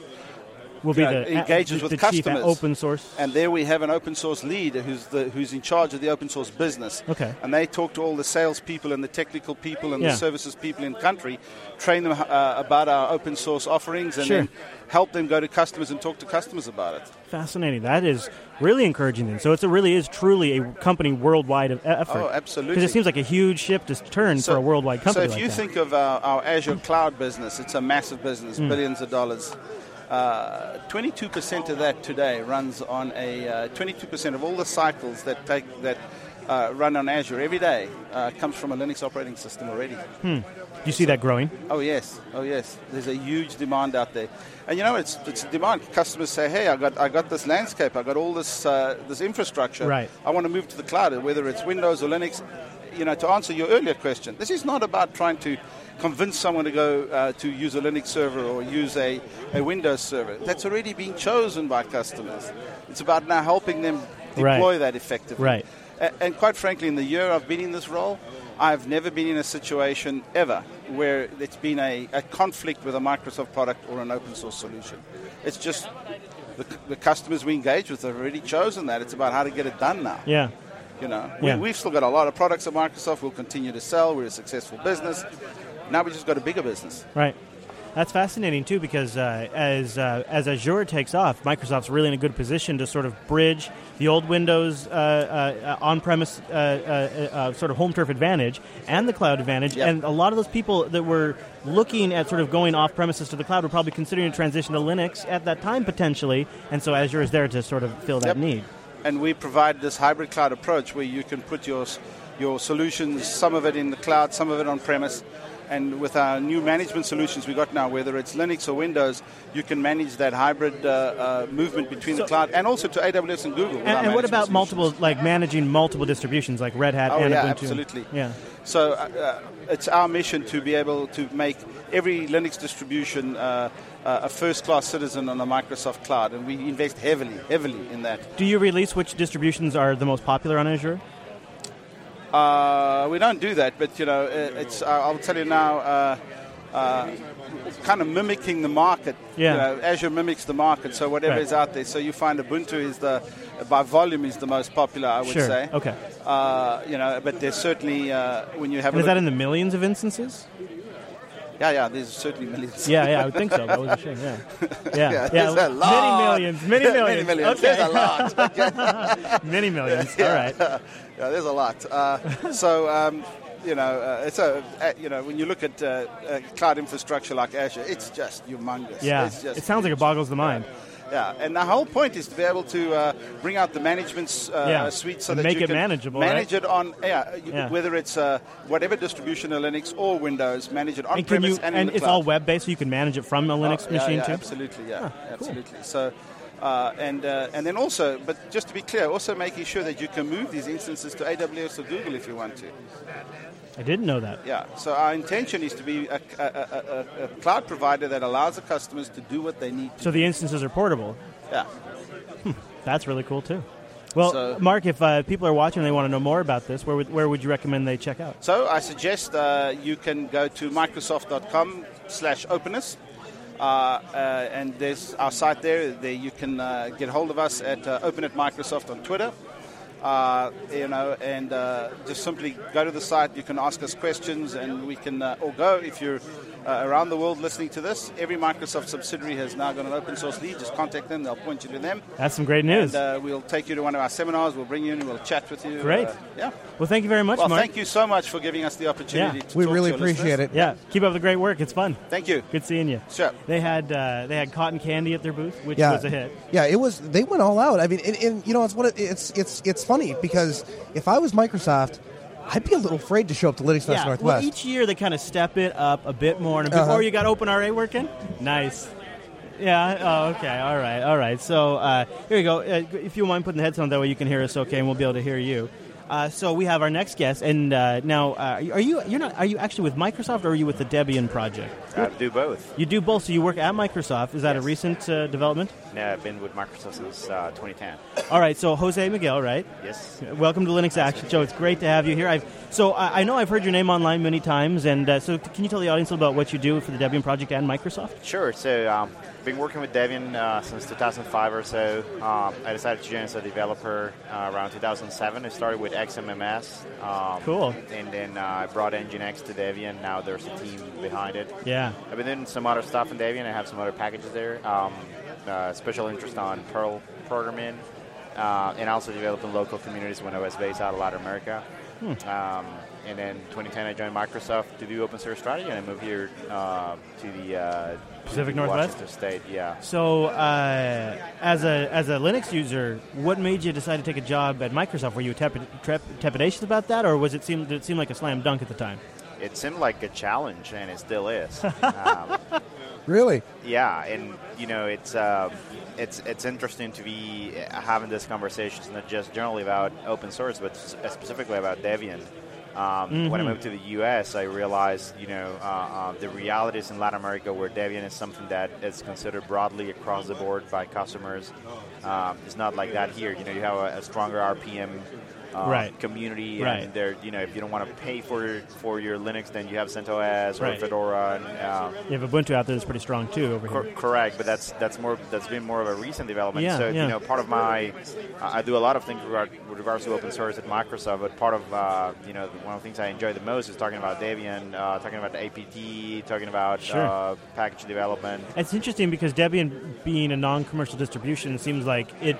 Will be the engages the, with the chief customers. open source. And there we have an open source lead who's the who's in charge of the open source business. Okay. And they talk to all the sales people and the technical people and Yeah. the services people in country, train them uh, about our open source offerings, and Sure. then help them go to customers and talk to customers about it. Fascinating. That is really encouraging. Then, so it's, it really is truly a company worldwide effort. Oh, absolutely. Because it seems like a huge ship to turn for a worldwide company So if like you that. think of our, our Azure cloud business, it's a massive business, Hmm. billions of dollars. Uh, 22% of that today runs on a uh, 22% of all the cycles that take that uh, run on Azure every day uh, comes from a Linux operating system already. do you see that growing? Oh yes, oh yes. There's a huge demand out there, and you know it's it's demand. Customers say, "Hey, I got I got this landscape, I got all this uh, this infrastructure. Right. I want to move to the cloud, whether it's Windows or Linux." You know, to answer your earlier question, this is not about trying to convince someone to go uh, to use a Linux server or use a, a Windows server. That's already been chosen by customers. It's about now helping them Right. deploy that effectively. Right. A- And quite frankly, in the year I've been in this role, I've never been in a situation ever where it's been a, a conflict with a Microsoft product or an open source solution. It's just the, the customers we engage with have already chosen that. It's about how to get it done now. Yeah. You know, Yeah. we, we've still got a lot of products at Microsoft. We'll continue to sell. We're a successful business. Now we just got a bigger business. Right. That's fascinating too, because uh, as uh, as Azure takes off, Microsoft's really in a good position to sort of bridge the old Windows uh, uh, on-premise uh, uh, uh, sort of home turf advantage and the cloud advantage. Yep. And a lot of those people that were looking at sort of going off-premises to the cloud were probably considering a transition to Linux at that time potentially. And so Azure is there to sort of fill that Yep. need. and we provide this hybrid cloud approach where you can put your your solutions, some of it in the cloud, some of it on premise. And with our new management solutions we got now, whether it's Linux or Windows, you can manage that hybrid uh, uh, movement between the cloud and also to AWS and Google. And, and what about solutions. multiple, like managing multiple distributions, like Red Hat Oh, and yeah, Ubuntu? absolutely. Yeah. So uh, uh, it's our mission to be able to make every Linux distribution uh, uh, a first-class citizen on a Microsoft cloud, and we invest heavily, heavily in that. Do you release which distributions are the most popular on Azure? Uh, we don't do that, but you know, uh, it's. Uh, I'll tell you now. Uh, uh, kind of mimicking the market. Yeah. You know, Azure mimics the market, so whatever Right. is out there. So you find Ubuntu is the, by volume, is the most popular. I would Sure. say. Okay. Uh, you know, but there's certainly uh, when you have. And is that in the millions of instances? Yeah, yeah. There's certainly millions. Yeah, yeah, I would think so. That was a shame. Yeah, *laughs* yeah, Yeah, there's a lot. Many millions, many millions, many millions. Okay. There's a lot. *laughs* many millions. *laughs* All right. yeah, there's a lot. Uh, so, um, you know, uh, it's a, uh, you know, when you look at uh, uh, cloud infrastructure like Azure, it's just humongous. Yeah, it's just it sounds like it boggles the mind. Yeah, and the whole point is to be able to uh, bring out the management uh, Yeah, suite so and that make you it can manageable, manage right? it on yeah, Yeah. whether it's uh, whatever distribution of Linux or Windows, manage it on And premise you? and, And it's cloud. all web based, so you can manage it from a Linux Oh, machine yeah, too. Absolutely, yeah, cool. absolutely. So, uh, and uh, and then also, but just to be clear, also making sure that you can move these instances to AWS or Google if you want to. I didn't know that. Yeah. So our intention is to be a, a, a, a, cloud provider that allows the customers to do what they need. to. So the instances are portable. Yeah. That's really cool too. Well, So- Mark, if uh, people are watching and they want to know more about this, where would, where would you recommend they check out? So I suggest uh, you can go to microsoft.com slash openness. Uh, uh, and there's our site there. There you can uh, get hold of us at uh, Open at Microsoft on Twitter. Uh, you know, and uh, just simply go to the site. You can ask us questions, and we can, uh, or go if you're uh, around the world listening to this. Every Microsoft subsidiary has now got an open source lead. Just contact them; they'll point you to them. That's some great news. And uh, we'll take you to one of our seminars. We'll bring you in. We'll chat with you. Great. Uh, yeah. well, thank you very much, Well, Mark. thank you so much for giving us the opportunity. Yeah. to We talk really to your appreciate listeners. it. Yeah, keep up the great work. It's fun. Thank you. Good seeing you. Sure. They had uh, they had cotton candy at their booth, which yeah, was a hit. Yeah, it was. They went all out. I mean, and, and you know, it's what it, it's it's it's funny because if I was Microsoft, I'd be a little afraid to show up to Linux Fest Yeah. Well, each year they kind of step it up a bit more. And before Uh-huh. you got OpenRA working, nice. Yeah. Oh, okay. All right. All right. So uh, here we go. Uh, if you mind putting the headset on, that way you can hear us okay, and we'll be able to hear you. Uh, so we have our next guest, and uh, now uh, are you you're not are you actually with Microsoft or are you with the Debian project? I do both. You do both. So you work at Microsoft. Is that a recent uh, development? No, I've been with Microsoft since uh, 2010. All right. So Jose Miguel, right? Yes. Welcome to Linux Action Show. It's great to have you here. I've, so I, I know I've heard your name online many times, and uh, so can you tell the audience a little about what you do for the Debian project and Microsoft? Sure. So, um, been working with Debian uh, since 2005 or so. Um, I decided to join as a developer uh, around 2007. I started with XMMS. Um, Cool. And then uh, I brought Nginx to Debian. Now there's a team behind it. Yeah. I've been doing some other stuff in Debian. I have some other packages there. Um, uh, special interest on Perl programming, uh, and also developing local communities when I was based out of Latin America. Um, and then 2010, I joined Microsoft to do open source strategy, and I moved here uh, to the uh, Pacific Northwest? Washington State. Yeah. So uh, as a as a Linux user, what made you decide to take a job at Microsoft? Were you tepid, trep, trepidatious about that, or was it seem did it seem like a slam dunk at the time? It seemed like a challenge, and it still is. *laughs* um, really? Yeah, and you know it's um, it's it's interesting to be having these conversations, not just generally about open source, but specifically about Debian. Um, When I Mhm. moved to the U.S., I realized you know uh, uh, the realities in Latin America where Debian is something that is considered broadly across the board by customers. Um, it's not like that here. You know, you have a, a stronger RPM. Uh, Right. community, Right. and there, you know, if you don't want to pay for for your Linux, then you have CentOS or Right. Fedora, and um, You have Ubuntu out there that's pretty strong too over Cor- here. correct, but that's that's more that's been more of a recent development. Yeah, so yeah. you know, part of my I I do a lot of things regard, with regards to open source at Microsoft, but part of uh, you know one of the things I enjoy the most is talking about Debian, uh, talking about the APT, talking about Sure. uh, package development. It's interesting because Debian being a non-commercial distribution, it seems like it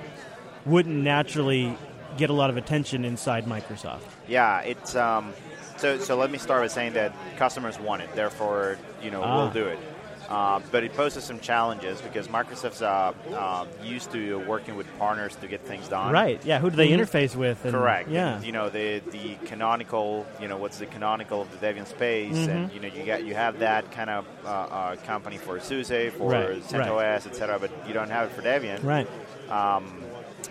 wouldn't naturally get a lot of attention inside Microsoft. Yeah, it's um, so so. Let me start with saying that customers want it, therefore you know Ah. we'll do it. Uh, but it poses some challenges because Microsoft's uh, uh, used to working with partners to get things done. Right? Yeah. Who do they interface with? and- Correct. Yeah. And, you know the the canonical. You know what's the canonical of the Debian space, Mhm. and you know you got you have that kind of uh, uh, company for SUSE, for Right, CentOS, etc. But you don't have it for Debian. Right. Um,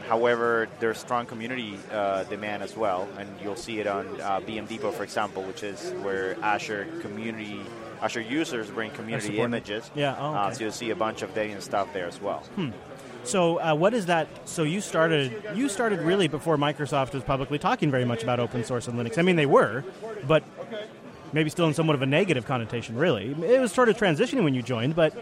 however, there's strong community uh, demand as well, and you'll see it on uh, VM Depot, for example, which is where Azure community. Azure users bring community images. Yeah, oh, uh, okay. so you'll see a bunch of Debian stuff there as well. So uh, what is that? So you started you started really before Microsoft was publicly talking very much about open source and Linux. I mean, they were, but maybe still in somewhat of a negative connotation. Really, it was sort of transitioning when you joined. But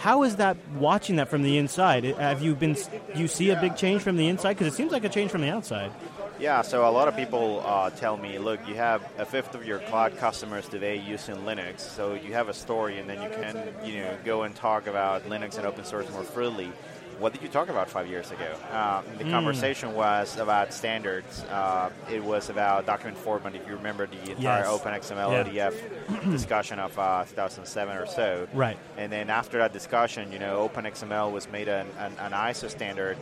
how is that? Watching that from the inside, have you been? You see a big change from the inside? Because it seems like a change from the outside. Yeah, so a lot of people uh, tell me, look, you have a fifth of your cloud customers today using Linux, so you have a story, and then you can, you know, go and talk about Linux and open source more freely. What did you talk about five years ago? Uh, the Mm. conversation was about standards. Uh, it was about document format. If you remember the entire Yes. OpenXML Yeah. ODF *clears throat* discussion of uh, 2007 or so. Right. And then after that discussion, you know, OpenXML was made an, an, an ISO standard.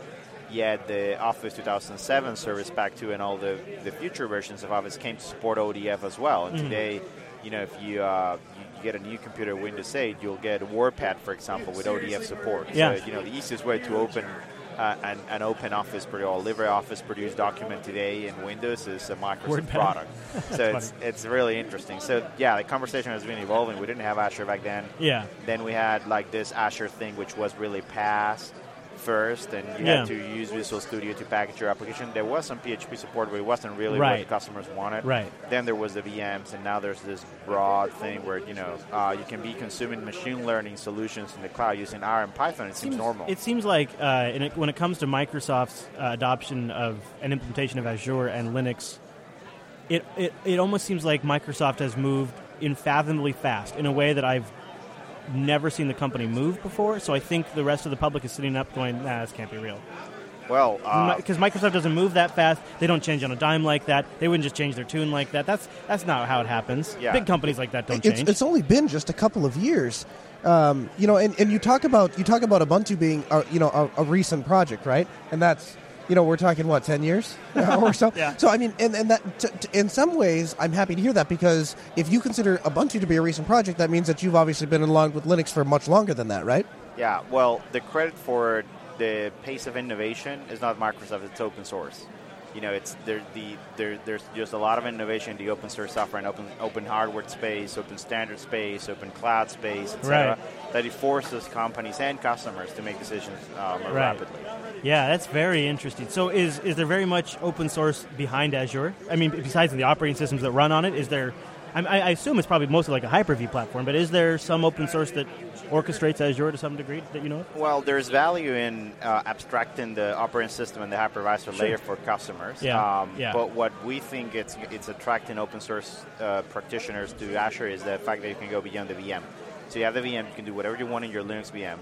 Yet the Office 2007 Service Pack 2 and all the, the future versions of Office came to support ODF as well. And Mhm. today, you know, if you, uh, you get a new computer, Windows 8, you'll get WordPad, for example, with ODF support. Yeah. So, you know, the easiest way to open uh, an, an open Office or LibreOffice produced document today in Windows is a Microsoft WordPad. product. *laughs* So it's, funny. it's really interesting. So yeah, the conversation has been evolving. We didn't have Azure back then. Yeah. Then we had like this Azure thing, which was really past first, and you Yeah. had to use Visual Studio to package your application. There was some PHP support, but it wasn't really Right. what customers wanted. Right. Then there was the VMs, and now there's this broad thing where you know uh, you can be consuming machine learning solutions in the cloud using R and Python. It seems normal. It seems like uh, in it, when it comes to Microsoft's uh, adoption of and implementation of Azure and Linux, it, it it almost seems like Microsoft has moved unfathomably fast in a way that I've never seen the company move before. So I think the rest of the public is sitting up going, "Nah, this can't be real." well, uh, Because Microsoft doesn't move that fast. They don't change on a dime like that. They wouldn't just change their tune like that. That's that's not how it happens. Yeah. Big companies like that don't it's, change. it's only been just a couple of years. Um, you know, and, and you talk about you talk about Ubuntu being a, you know a, a recent project, right? And that's you know we're talking what ten years or so. *laughs* Yeah. So I mean, and, and that t- t- in some ways, I'm happy to hear that because if you consider Ubuntu to be a recent project, that means that you've obviously been along with Linux for much longer than that, right? Yeah, well, the credit for the pace of innovation is not Microsoft; it's open source. You know, it's there. The there, there's just a lot of innovation in the open source software and open open hardware space, open standard space, open cloud space, etc. That it forces companies and customers to make decisions uh, more Right. rapidly. Yeah, that's very interesting. So, is is there very much open source behind Azure? I mean, besides the operating systems that run on it, is there? I, I assume it's probably mostly like a Hyper-V platform, but is there some open source that orchestrates Azure to some degree that you know of? Well, there's value in uh, abstracting the operating system and the hypervisor layer for customers. Yeah, Um, yeah. But what we think it's it's attracting open source uh, practitioners to Azure is the fact that you can go beyond the VM. So you have the VM, you can do whatever you want in your Linux VM,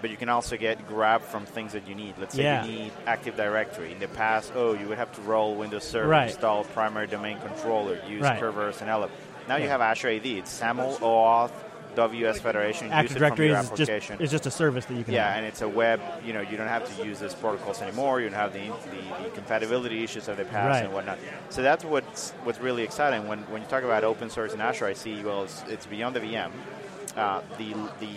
but you can also get grab from things that you need. Let's say Yeah. you need Active Directory. In the past, oh, you would have to roll Windows Server, Right. install primary domain controller, use Right. Kerberos and LF. Now you have Azure AD. It's SAML, OAuth, WS Federation. Active Directory is just application. is just a service that you can. Yeah, have. and it's a web. You know, you don't have to use those protocols anymore. You don't have the, the, the compatibility issues of the past Right. and whatnot. So that's what's what's really exciting when, when you talk about open source in Azure. I see well, it's, it's beyond the VM. Uh, the the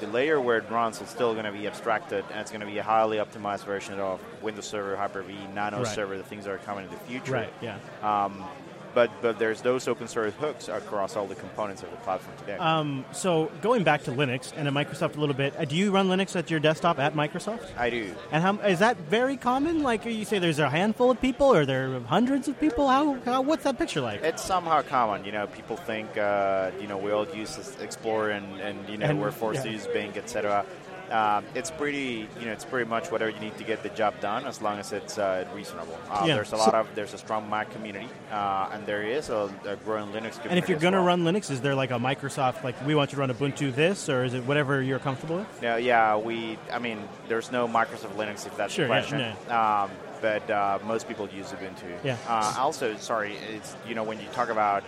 the layer where it runs is still going to be abstracted, and it's going to be a highly optimized version of Windows Server, Hyper-V, Nano Right. Server, the things that are coming in the future. Right. Yeah. Um, but but there's those open source hooks across all the components of the platform today. Um, so going back to Linux and at Microsoft a little bit, uh, do you run Linux at your desktop at Microsoft? I do. And how is that very common? Like you say, there's a handful of people, or there are hundreds of people. How, how what's that picture like? It's somehow common. You know, people think, uh, you know, we all use Explorer and, and you know, And- we're forced to use Bing, etc. Um, it's pretty, you know, it's pretty much whatever you need to get the job done, as long as it's uh, reasonable. Uh, Yeah. There's a So- lot of, there's a strong Mac community, uh, and there is a, a growing Linux community. And if you're going to well. run Linux, is there like a Microsoft like we want you to run Ubuntu this, or is it whatever you're comfortable with? No, yeah, we. I mean, there's no Microsoft Linux if that's Sure, the yeah, question. Um, but uh, most people use Ubuntu. Yeah. Uh, also, sorry, it's you know when you talk about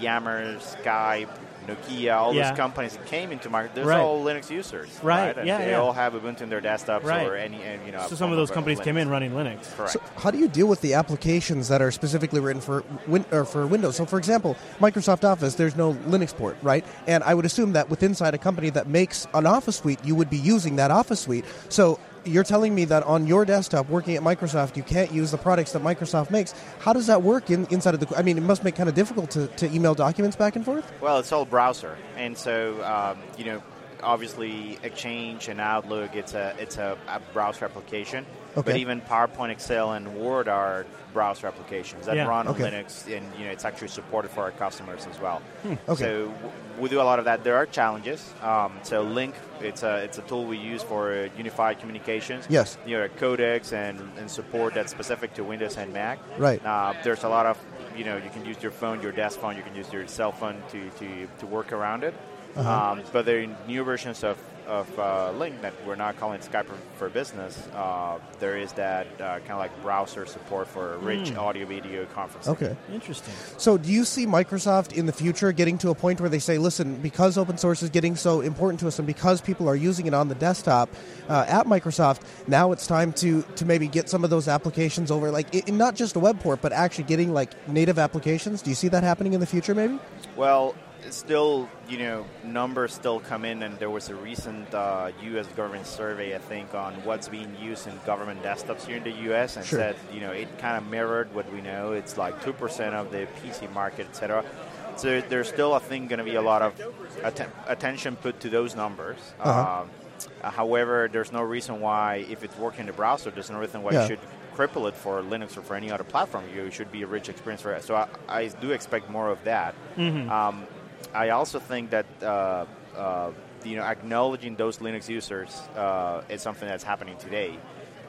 Yammer, Skype, Nokia, all Yeah. those companies that came into market, they're Right. all Linux users, Right, And yeah, they yeah. all have Ubuntu in their desktops Right. or any, and, you know. So some of those companies came in running Linux. Correct. So how do you deal with the applications that are specifically written for win- or for Windows? So, for example, Microsoft Office, there's no Linux port, right? And I would assume that with inside a company that makes an Office suite, you would be using that Office suite. So, you're telling me that on your desktop, working at Microsoft, you can't use the products that Microsoft makes. How does that work in, inside of the? I mean, it must make kind of difficult to, to email documents back and forth. Well, it's all browser, and so um, you know, obviously Exchange and Outlook, it's a it's a, a browser application. But even PowerPoint, Excel, and Word are browser applications that Yeah. run on Okay. Linux, and you know, it's actually supported for our customers as well. Okay. So w- we do a lot of that. There are challenges. Um, so Lync, it's a it's a tool we use for uh, unified communications. Yes. You know, codecs and, and support that's specific to Windows and Mac. Right. Uh, there's a lot of, you know, you can use your phone, your desk phone, you can use your cell phone to, to, to work around it. Uh-huh. Um, but there are new versions of, of uh, Lync that we're not calling Skype for, for Business. Uh, there is that uh, kind of like browser support for rich audio video conferencing. Okay. Interesting. So, do you see Microsoft in the future getting to a point where they say, listen, because open source is getting so important to us and because people are using it on the desktop uh, at Microsoft, now it's time to, to maybe get some of those applications over, like i not just a web port, but actually getting like native applications? Do you see that happening in the future, maybe? Well, it's still, you know, numbers still come in, and there was a recent uh, U.S. government survey, I think, on what's being used in government desktops here in the U.S. and Sure. said, you know, it kind of mirrored what we know. It's like two percent of the PC market, etc. So there's still, I think, going to be a lot of atten- attention put to those numbers. Uh-huh. Um, Uh, however, there's no reason why, if it's working in the browser, there's no reason why Yeah. you should cripple it for Linux or for any other platform. You should be a rich experience for it. So I, I do expect more of that. Um, I also think that uh, uh, you know acknowledging those Linux users uh, is something that's happening today.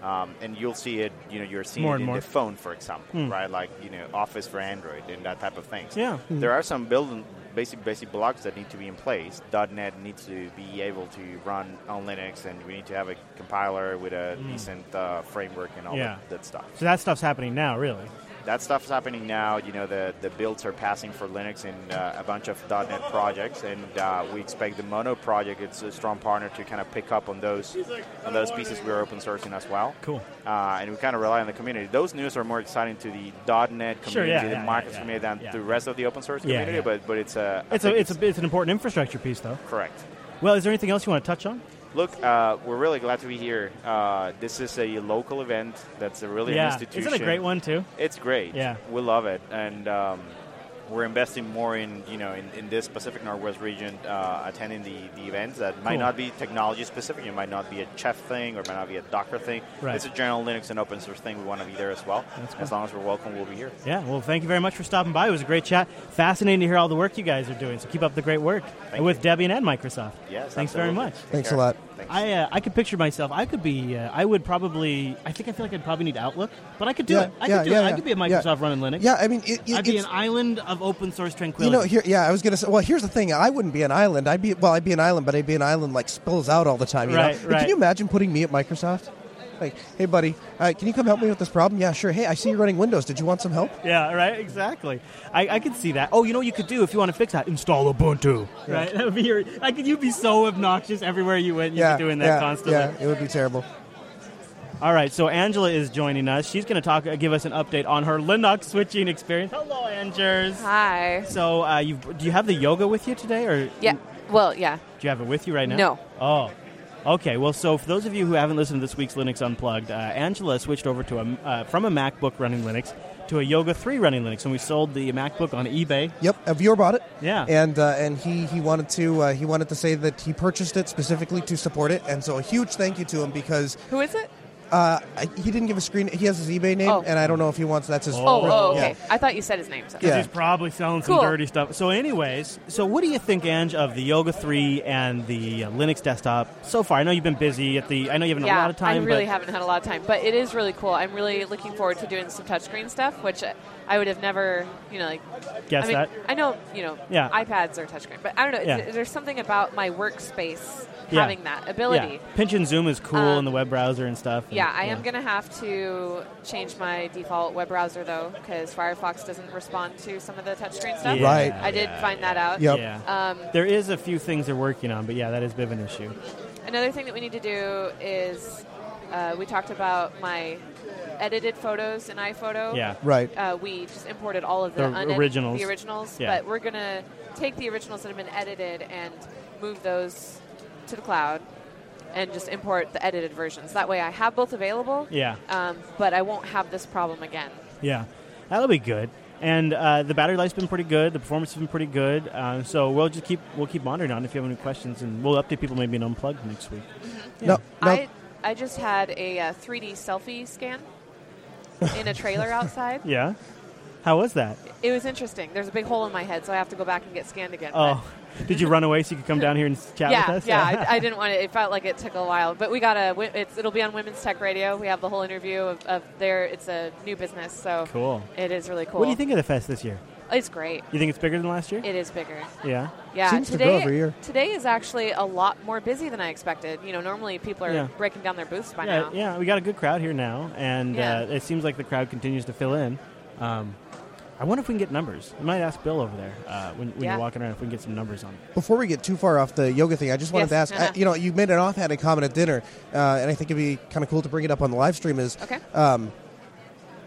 Um, and you'll see it, you know, you're seeing More it in more. the phone, for example, right? Like, you know, Office for Android and that type of things. Yeah. There are some building basic basic blocks that need to be in place. .NET needs to be able to run on Linux, and we need to have a compiler with a decent uh, framework and all Mm. Yeah. that, that stuff. So that stuff's happening now, really. That stuff's happening now. You know, the, the builds are passing for Linux in uh, a bunch of .NET projects, and uh, we expect the Mono project, it's a strong partner to kind of pick up on those on those pieces we're open sourcing as well. Cool. Uh, and we kind of rely on the community. Those news are more exciting to the .NET community, Sure, yeah, the yeah, Microsoft yeah, community than the rest of the open source community. But but it's a I It's a it's a it's an important infrastructure piece, though. correct. Well, is there anything else you want to touch on? Look, uh, we're really glad to be here. Uh, this is a local event that's a really yeah, institution. isn't it a great one too? It's great. Yeah. we love it, and um, we're investing more in you know in, in this Pacific Northwest region, uh, attending the, the events that might not be technology specific. It might not be a Chef thing, or it might not be a Docker thing. Right. It's a general Linux and open source thing. We want to be there as well. Cool. As long as we're welcome, we'll be here. Yeah. Well, thank you very much for stopping by. It was a great chat. Fascinating to hear all the work you guys are doing. So keep up the great work Thank with you. Debian and Microsoft. Yes, Thanks very much. Take Thanks a lot. I uh, I could picture myself. I could be. Uh, I would probably. I think I feel like I'd probably need Outlook, but I could do Yeah, it. I yeah, could do yeah, it. I could be a. Microsoft running Linux. Yeah, I mean, it, it, I'd be an island of open source you tranquility. know, here, yeah, I was gonna say. Well, here's the thing. I wouldn't be an island. I'd be well, I'd be an island, but I'd be an island like spills out all the time. You Right, know? Right. Can you imagine putting me at Microsoft? Like, hey, buddy, uh, can you come help me with this problem? Yeah, sure. Hey, I see you're running Windows. Did you want some help? Yeah, right. Exactly. I, I could see that. Oh, you know what you could do if you want to fix that? Install Ubuntu. Right. *laughs* That would be your. I could. You'd be so obnoxious everywhere you went. You'd yeah, be doing that yeah, constantly. Yeah, it would be terrible. All right. So Angela is joining us. She's going to talk, uh, give us an update on her Linux switching experience. Hello, Angers. Hi. So, uh, you do you have the yoga with you today, or Yeah. Well, yeah. do you have it with you right now? No. Oh. Okay. Well, so for those of you who haven't listened to this week's Linux Unplugged, uh, Angela switched over to a uh, from a MacBook running Linux to a Yoga 3 running Linux, and we sold the MacBook on eBay. Yep, a viewer bought it. Yeah. and uh, and he he wanted to uh, he wanted to say that he purchased it specifically to support it, and so a huge thank you to him because Who is it? Uh, he didn't give a screen. He has his eBay name, Oh. and I don't know if he wants that's his. Oh, real- oh, yeah. okay. I thought you said his name. So. Yeah. He's probably selling some Cool. dirty stuff. So, anyways, so what do you think, Ange, of the Yoga 3 and the uh, Linux desktop so far? I know you've been busy at the. I know you haven't Yeah, a lot of time. I really but haven't had a lot of time, but it is really cool. I'm really looking forward to doing some touchscreen stuff, which I would have never, you know, like. Guess I mean, that. I know, you know, Yeah. iPads are touchscreen, but I don't know. Yeah. It's, there's something about my workspace Yeah. having that ability. Yeah. Pinch and zoom is cool Um, in the web browser and stuff. and- Yeah, I am going to have to change my default web browser though, because Firefox doesn't respond to some of the touchscreen stuff. Yeah, Right. I did find that out. Yep. Yeah. Um, there is a few things they're working on, but yeah, that is a bit of an issue. Another thing that we need to do is uh, we talked about my edited photos in iPhoto. Yeah. Right. Uh, we just imported all of the, The unedi- originals. The originals, Yeah. but we're gonna take the originals that have been edited and move those to the cloud, and just import the edited versions. That way, I have both available. Yeah. Um, but I won't have this problem again. Yeah, that'll be good. And uh, the battery life's been pretty good. The performance has been pretty good. Uh, so we'll just keep we'll keep monitoring on if you have any questions, and we'll update people maybe in unplugged next week. No, no. I I just had a uh, 3D selfie scan in a trailer *laughs* outside. Yeah, how was that? It was interesting. There's a big hole in my head, so I have to go back and get scanned again. Oh, did you run away so you could come down here and chat yeah, with us? yeah. *laughs* I, I didn't want it. It felt like it took a while, but we got a. It's, it'll be on Women's Tech Radio. We have the whole interview of, of their. It's a new business, so Cool. it is really cool. What do you think of the fest this year? It's great. You think it's bigger than last year? It is bigger. yeah. Yeah, Seems to today grow every year. today is actually a lot more busy than I expected. You know, normally people are Yeah. breaking down their booths by Yeah, now. yeah, we got a good crowd here now, and Yeah. uh, it seems like the crowd continues to fill in. Um, I wonder if we can get numbers. I might ask Bill over there uh, when, when Yeah. you're walking around if we can get some numbers on it. Before we get too far off the yoga thing, I just wanted Yes, to ask. uh-huh. uh, you know, you made an offhanded comment at dinner, uh, and I think it'd be kind of cool to bring it up on the live stream. Is Okay. um,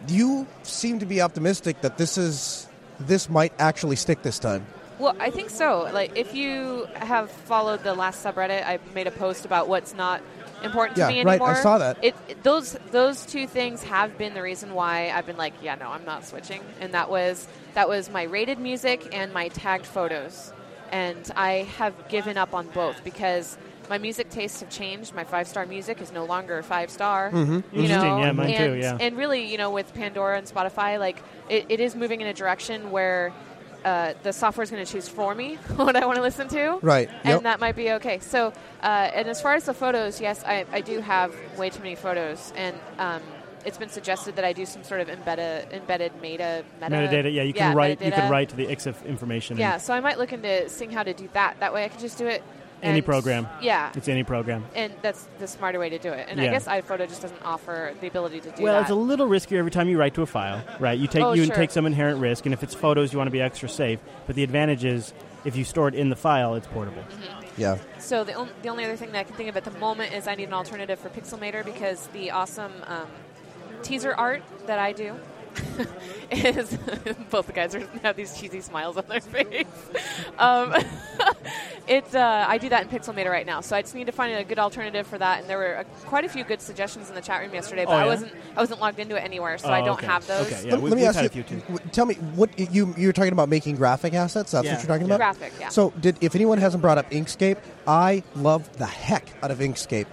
you seem to be optimistic that this is this might actually stick this time. Well, I think so. Like, if you have followed the last subreddit, I made a post about what's not important Yeah, to me anymore. right, I saw that. It, it- those those two things have been the reason why I've been like, yeah, no, I'm not switching. And that was that was my rated music and my tagged photos. And I have given up on both because my music tastes have changed. My five star music is no longer five star. Mm-hmm. You Interesting, know, yeah, mine and, too, yeah. and really, you know, with Pandora and Spotify, like it, it is moving in a direction where. Uh, the software is going to choose for me *laughs* what I want to listen to, Right, And yep. that might be okay. So, uh, and as far as the photos, yes, I, I do have way too many photos, and um, it's been suggested that I do some sort of embedded embedded meta meta Metadata, yeah, you can write. You can write to the EXIF information. Yeah, so I might look into seeing how to do that. That way, I can just do it. Any and- program. Yeah, It's any program. and that's the smarter way to do it. And I guess iPhoto just doesn't offer the ability to do it. Well, that. it's a little riskier every time you write to a file, right? You take Oh, you sure. take some inherent risk, and if it's photos, you want to be extra safe. But the advantage is, if you store it in the file, it's portable. Mm-hmm. Yeah. So the, on, the only other thing that I can think of at the moment is I need an alternative for Pixelmator because the awesome um, teaser art that I do *laughs* is *laughs* both the guys are, have these cheesy smiles on their *laughs* face. um, it's uh, I do that in Pixelmator right now, so I just need to find a good alternative for that. And there were uh, quite a few good suggestions in the chat room yesterday, but Oh, I wasn't I wasn't logged into it anywhere, so Oh, I don't okay. have those. Okay, yeah, let, we, let me ask you. a few w- Tell me what you you're talking about making graphic assets. That's Yeah. what you're talking Yeah. about. Graphic, yeah. So, did if anyone hasn't brought up Inkscape, I love the heck out of Inkscape.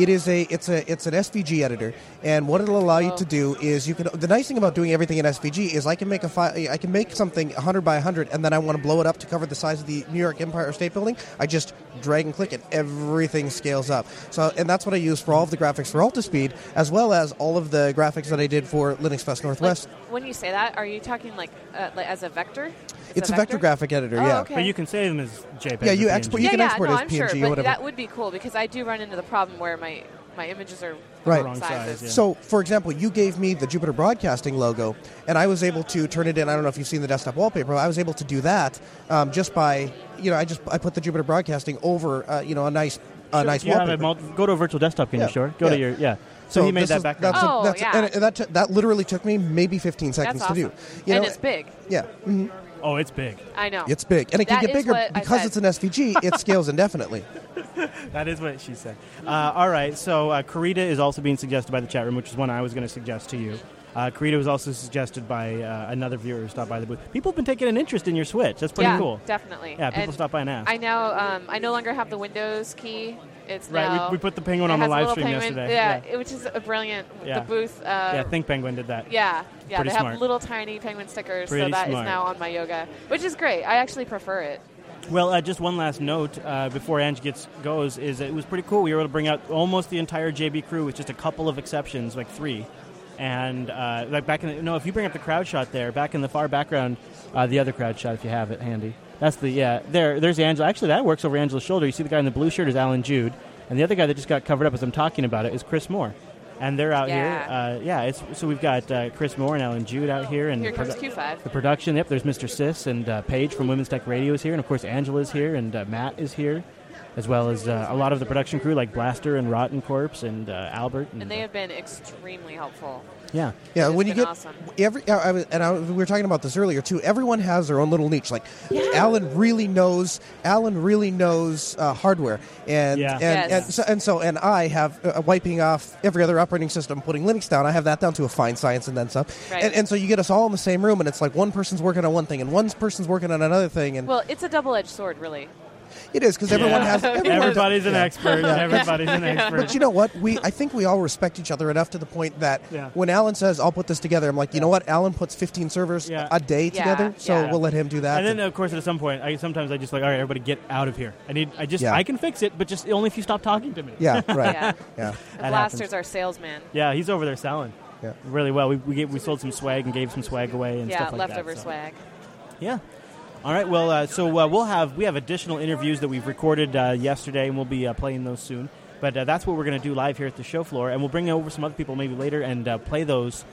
It is a it's a it's an SVG editor, and what it'll allow you Oh. to do is you can. The nice thing about doing everything in SVG is I can make a file. I can make something 100 by 100, and then I want to blow it up to cover the size of the New York Empire State Building. I just drag and click it. Everything scales up. So, and that's what I use for all of the graphics for Altispeed, as well as all of the graphics that I did for Linux Fest Like, Northwest. when you say that, are you talking like, uh, like as a vector? As it's a vector graphic editor. Oh, yeah. okay. But you can save them as JPEG. Yeah, you or export- you yeah, can yeah, export no, as I'm PNG sure, or but whatever. that would be cool because I do run into the problem where my my images are Right. wrong Wrong size, yeah. So, for example, you gave me the Jupiter Broadcasting logo, and I was able to turn it in. I don't know if you've seen the desktop wallpaper. I was able to do that um, just by, you know, I just I put the Jupiter Broadcasting over, uh, you know, a nice a nice If you have wallpaper. a multi- go to a virtual desktop, can Yeah, you? Sure. Go to your yeah. So, he made this that is- back. That's, Oh, a, that's yeah. and that t- that literally took me maybe 15 seconds That's to do. You and know, it's big. Yeah, mhm. Oh, it's big. I know. it's big, and it can That get is bigger what I because said. it's an SVG. It *laughs* scales indefinitely. That is what she said. Uh, all right, so uh, Krita is also being suggested by the chat room, which is one I was going to suggest to you. Uh, Krita was also suggested by uh, another viewer who stopped by the booth. People have been taking an interest in your Switch. That's pretty yeah, cool. definitely. Yeah, people And stop by and ask. I now um, I no longer have the Windows key. It's right, now we, we put the penguin on the live stream penguin, yesterday. Yeah, it- which is a brilliant. Yeah. The booth. Uh, yeah, Think Penguin did that. Yeah, yeah. Pretty they have little tiny penguin stickers, Pretty so that is smart. now on my yoga, which is great. I actually prefer it. Well, uh, just one last note uh, before Ange gets goes is it was pretty cool. We were able to bring out almost the entire JB crew with just a couple of exceptions, like three. And uh, like back in the, no, if you bring up the crowd shot there, back in the far background, uh, the other crowd shot if you have it handy. That's the yeah. There, there's Angela. Actually, that works over Angela's shoulder. You see the guy in the blue shirt is Allan Jude, and the other guy that just got covered up as I'm talking about it is Chris Moore. And they're out Yeah. here. Uh, yeah, it's, so we've got uh, Chris Moore and Allan Jude out here, and Here the comes produ- Q5. the production. Yep, there's Mr. Sis and uh, Paige from Women's Tech Radio is here, and of course Angela's here, and uh, Matt is here, as well as uh, a lot of the production crew like Blaster and Rotten Corpse and uh, Albert. And, And they have been extremely helpful. Yeah, Yeah, It's when you been get awesome. every, uh, I was, and I, we were talking about this earlier too. Everyone has their own little niche. Like Allan really knows, Allan really knows uh, hardware, and Yeah. and, Yes. and so and so, and I have uh, wiping off every other operating system, putting Linux down. I have that down to a fine science and then some. Right. And, and so you get us all in the same room, and it's like one person's working on one thing, and one person's working on another thing, and Well, it's a double-edged sword, really. It is because everyone Yeah. has *laughs* everyone everybody's an yeah. expert. Everybody's an *laughs* expert. But you know what? We I think we all respect each other enough to the point that Yeah. when Allan says I'll put this together, I'm like, you know what? Allan puts 15 servers Yeah. a day Yeah, together, so yeah. we'll let him do that. and then, of course, at some point, I sometimes I just like, all right, everybody, get out of here. I need, I just, Yeah. I can fix it, but just only if you stop talking to me. yeah, right. *laughs* Yeah. yeah. Blaster's happens. our salesman. Yeah, he's over there selling. Yeah. Really well. We we, gave, we sold some swag and gave some swag away and Yeah, stuff like leftover that. so- swag. Yeah. All right. Well, uh, so uh, we'll have we have additional interviews that we've recorded uh, yesterday, and we'll be uh, playing those soon. But uh, that's what we're going to do live here at the show floor, and we'll bring over some other people maybe later and uh, play those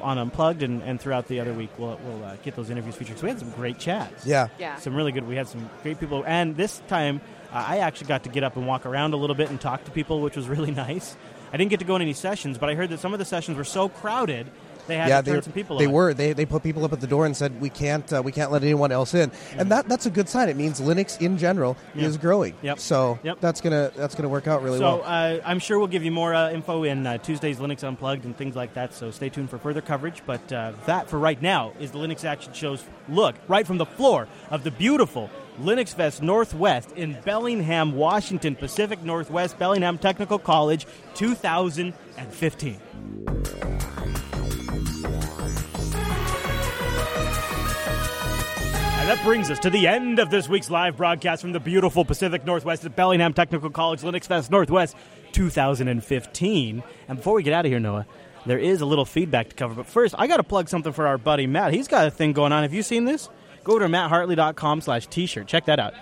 on Unplugged, and, and throughout the other week we'll we'll uh, get those interviews featured. So we had some great chats. Yeah. Yeah. Some really good. We had some great people, and this time uh, I actually got to get up and walk around a little bit and talk to people, which was really *laughs* nice. I didn't get to go in any sessions, but I heard that some of the sessions were so crowded they had yeah, to turn they, some people. they on. were. They, they put people up at the door and said we can't uh, we can't let anyone else in, and that that's a good sign. It means Linux in general Yeah. is growing. Yep. So Yep. that's gonna that's gonna work out really so well. uh, I'm sure we'll give you more uh, info in uh, Tuesday's Linux Unplugged and things like that. So stay tuned for further coverage. But uh, that for right now is the Linux Action Show's look right from the floor of the beautiful Linux Fest Northwest in Bellingham, Washington, Pacific Northwest, Bellingham Technical College, 2015. And that brings us to the end of this week's live broadcast from the beautiful Pacific Northwest at Bellingham Technical College Linux Fest Northwest 2015. And before we get out of here, Noah, there is a little feedback to cover. But first, I got to plug something for our buddy Matt. He's got a thing going on. Have you seen this? Go to matthartley.com slash t-shirt. Check that out.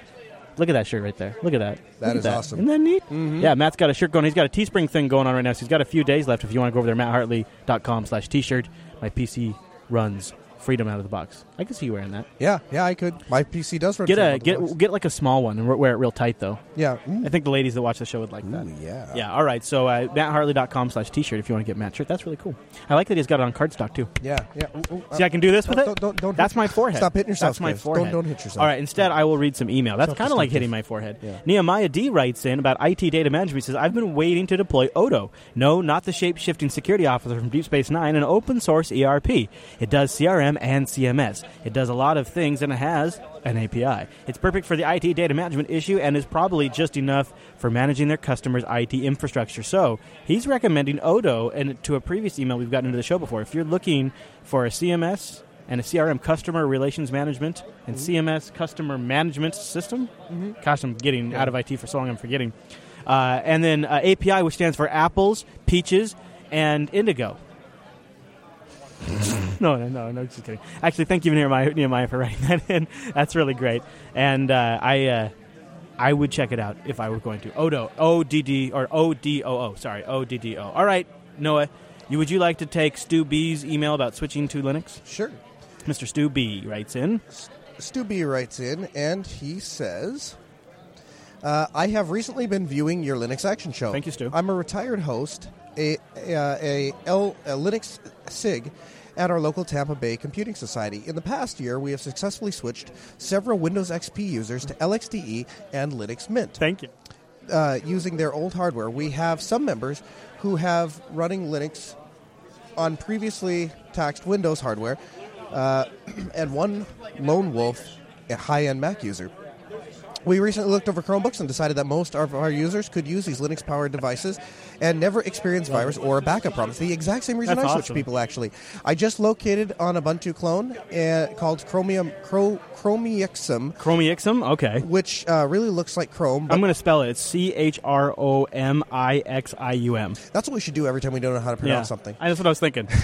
Look at that shirt right there. Look at that. That Look at is awesome. Isn't that neat? Mm-hmm. Yeah, Matt's got a shirt going. He's got a Teespring thing going on right now. So he's got a few days left if you want to go over there, matthartley.com slash t-shirt. My PC runs freedom out of the box. I can see you wearing that. Yeah, yeah, I could. My PC does run. Get a the box. get get like a small one and wear it real tight though. Yeah. Mm. I think the ladies that watch the show would like that. Yeah. Yeah, all right. So uh, matthartley.com slash t-shirt if you want to get Matt's shirt. That's really cool. I like that he's got it on cardstock too. Yeah, yeah. Ooh, ooh, See, I can do this with don't, it. Don't, don't, That's my forehead. Stop hitting yourself. That's my forehead. Don't, don't hit yourself. All right. Instead, I will read some email. That's kind of like hitting my forehead. Yeah. Nehemiah D writes in about IT data management. He says, "I've been waiting to deploy Odoo. No, not the shape-shifting security officer from Deep Space Nine, an open source ERP. It does CRM and CMS. It does a lot of things, and it has." An API. It's perfect for the IT data management issue and is probably just enough for managing their customers' IT infrastructure. So he's recommending Odoo. And to a previous email we've gotten into the show before, if you're looking for a CMS and a CRM customer relations management and CMS customer management system. Gosh, I'm getting out of IT for so long, I'm forgetting. Uh, and then uh, API, which stands for apples, peaches, and indigo. *laughs* no, no, no, no, just kidding. Actually, thank you, Nehemiah, Nehemiah for writing *laughs* that in. That's really great. And uh, I, uh, I would check it out if I were going to. Odo, O D D or O D O O. Sorry, O D D O. All right, Noah, you would you like to take Stu B's email about switching to Linux? Sure. Mr. Stu B writes in. Stu B writes in, and he says, uh, "I have recently been viewing your Linux Action Show. Thank you, Stu. I'm a retired host, a a, a, L, a Linux SIG." At our local Tampa Bay Computing Society. In the past year, we have successfully switched several Windows XP users to LXDE and Linux Mint. Thank you. uh, using their old hardware. We have some members who have running Linux on previously taxed Windows hardware, uh, *clears throat* and one lone wolf, a high-end Mac user. We recently looked over Chromebooks and decided that most of our users could use these Linux-powered devices and never experience virus or a backup problems. The exact same reason That's I switched awesome. people, actually. I just located on Ubuntu clone uh, called Chromium Cro, Chromiexum, Chromiexum? Okay. which uh, really looks like Chrome. I'm going to spell it. It's C H R O M I X I U M. that's what we should do every time we don't know how to pronounce something. That's what I was thinking. *laughs*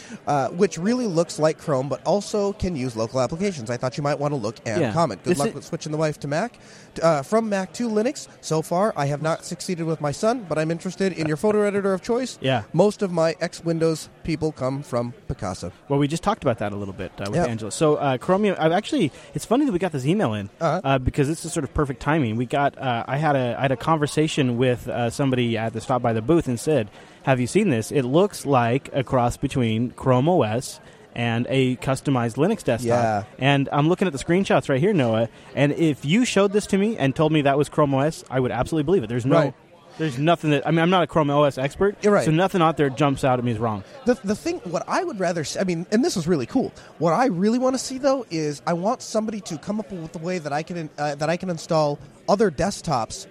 *laughs* uh, which really looks like Chrome, but also can use local applications. I thought you might want to look and Yeah. comment. Good This luck is- with switching the wife to Mac. Uh, from Mac to Linux, so far I have not succeeded with my son, but I'm interested in your photo editor of choice. Yeah. Most of my ex Windows people come from Picasa. Well, we just talked about that a little bit uh, with Yep. Angela. So, uh, Chromium. I've actually, it's funny that we got this email in Uh-huh. uh, because this is sort of perfect timing. We got, uh, I had a, I had a conversation with uh, somebody at the stop by the booth and said, "Have you seen this? It looks like a cross between Chrome OS." And a customized Linux desktop. Yeah. And I'm looking at the screenshots right here, Noah. And if you showed this to me and told me that was Chrome OS, I would absolutely believe it. There's no, Right. there's nothing that I mean. I'm not a Chrome OS expert, You're right. So nothing out there jumps out at me as wrong. The, the thing, what I would rather, see, I mean, and this is really cool. What I really want to see though is I want somebody to come up with a way that I can uh, that I can install other desktops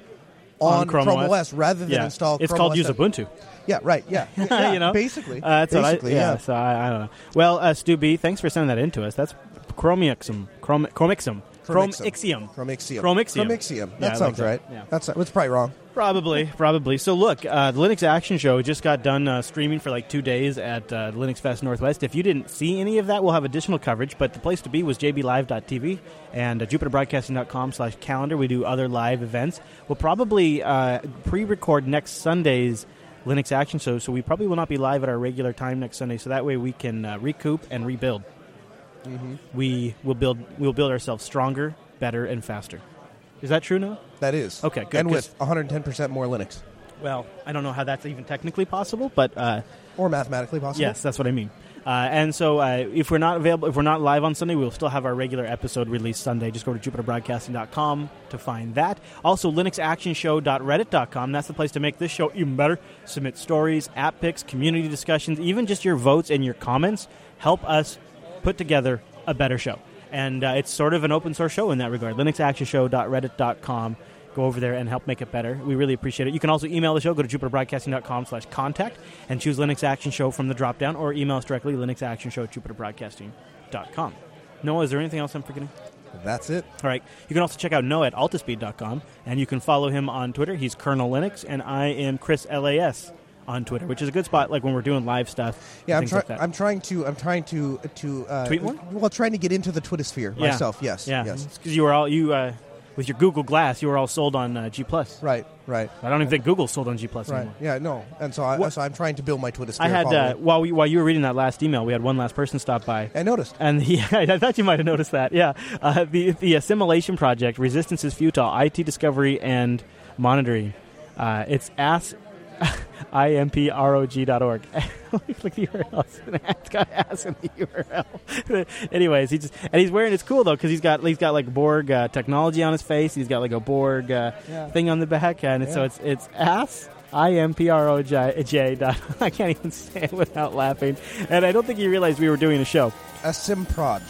on, Chrome OS. rather than yeah. install. It's Chrome called OS use Ubuntu. Yeah, right. Yeah, *laughs* yeah you know, basically. Uh, that's what I- basically, yeah. yeah. So I, I don't know. Well, uh, Stu B, thanks for sending that in to us. That's Chromiexum, Chrom- Chromixum, Chromixium, From Chromixium. From Yeah, That I sounds like right. Yeah. That's it's probably wrong. Probably, probably. So look, uh, the Linux Action Show just got done uh, streaming for like two days at uh, Linux Fest Northwest. If you didn't see any of that, we'll have additional coverage. But the place to be was jblive.tv and uh, jupiterbroadcasting.com slash calendar. We do other live events. We'll probably uh, pre-record next Sunday's Linux Action Show, so we probably will not be live at our regular time next Sunday. So that way we can uh, recoup and rebuild. We will build. We will build ourselves stronger, better, and faster. Is that true, Noah? That is Okay, good, And with 110 percent more Linux, Well, I don't know how that's even technically possible, but uh, or mathematically possible. yes, that's what I mean. Uh, and so, uh, if we're not available, if we're not live on Sunday, we'll still have our regular episode released Sunday. Just go to jupiterbroadcasting.com to find that. Also, linuxactionshow.reddit.com. That's the place to make this show even better. Submit stories, app picks, community discussions, even just your votes and your comments help us put together a better show. and uh, it's sort of an open source show in that regard. LinuxActionShow.reddit.com. Go over there and help make it better. We really appreciate it. You can also email the show. Go to jupiterbroadcasting.com slash contact and choose Linux Action Show from the drop down or email us directly, linuxactionshow at jupiterbroadcasting.com. Noah, is there anything else I'm forgetting? That's it. All right. You can also check out Noah at altispeed.com, and you can follow him on Twitter. He's Colonel Linux, and I am Chris LAS on Twitter, which is a good spot, like when we're doing live stuff. Yeah, I'm, try- like that. I'm trying to. I'm trying to to uh, Tweet more? Well, trying to get into the Twitter sphere Yeah. myself. Yes. Yeah, Yes. because you were all you uh, with your Google Glass, you were all sold on uh, G Plus. Right. Right. I don't even think Google's sold on G Plus Right. anymore. Yeah. No. And so, I, What- so I'm trying to build my Twitter sphere. I had uh, while we, while you were reading that last email, we had one last person stop by. I noticed. And he, *laughs* I thought you might have noticed that. Yeah, uh, the the assimilation project, resistance is futile. IT discovery and monitoring. Uh, it's ass. *laughs* improg.org. *laughs* Look at the URL. It's got ass in the URL. Anyways, he just and he's wearing. It's cool though because he's got he's got like Borg uh, technology on his face. He's got like a Borg uh, Yeah. thing on the back, and so it's it's ass. I M P R O J J *laughs* dot. I can't even say it without laughing, and I don't think he realized we were doing a show. A simproj.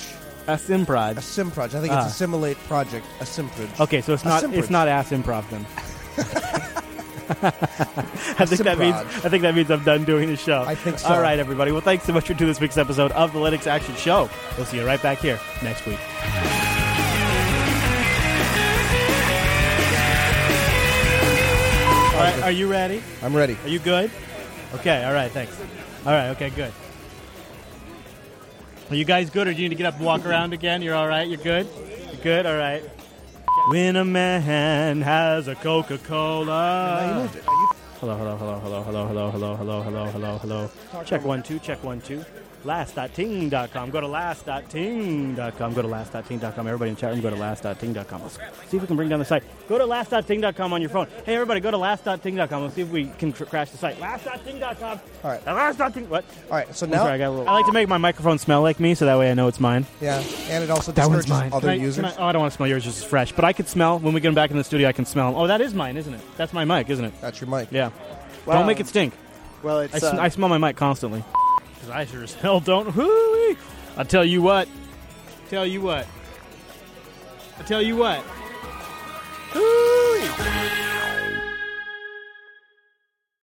A simprod. A simproj. I think Ah. it's a simulate project. A simproj. Okay, so it's not it's not ass improv then. *laughs* *laughs* I think that means I think that means I'm done doing the show. I think so. All right, everybody. Well, thanks so much for tuning this week's episode of the Linux Action Show. We'll see you right back here next week. All right, are you ready? I'm ready. Are you good? Okay. All right. Thanks. All right. Okay. Good. Are you guys good, or do you need to get up and walk around again? You're all right. You're good. You're good. All right. When a man has a Coca Cola. moved it. You- Hello, hello, hello, hello, hello, hello, hello, hello, hello, hello, hello. Check one, two, check one, two. Last.ting.com. Go to last.ting.com. Go to last.ting.com. Everybody in the chat room, go to last.ting.com. Let's see if we can bring down the site. Go to last.ting.com on your phone. Hey, everybody, go to last.ting.com. Let's see if we can tr- crash the site. Last.ting.com. All right. Last.ting. What? All right. So I'm now. sorry, I got a little. I like to make my microphone smell like me, so that way I know it's mine. yeah. And it also That one's mine. other Can I- can users. I- oh, I don't want to smell yours. Just fresh. But I could smell when we get them back in the studio. I can smell. 'em. Oh, that is mine, isn't it? That's my mic, isn't it? That's your mic. Yeah. Wow. Don't make it stink. Well, I, it's sm- uh, I smell my mic constantly. 'Cause I sure as hell don't. I tell you what. Tell you what. I tell you what.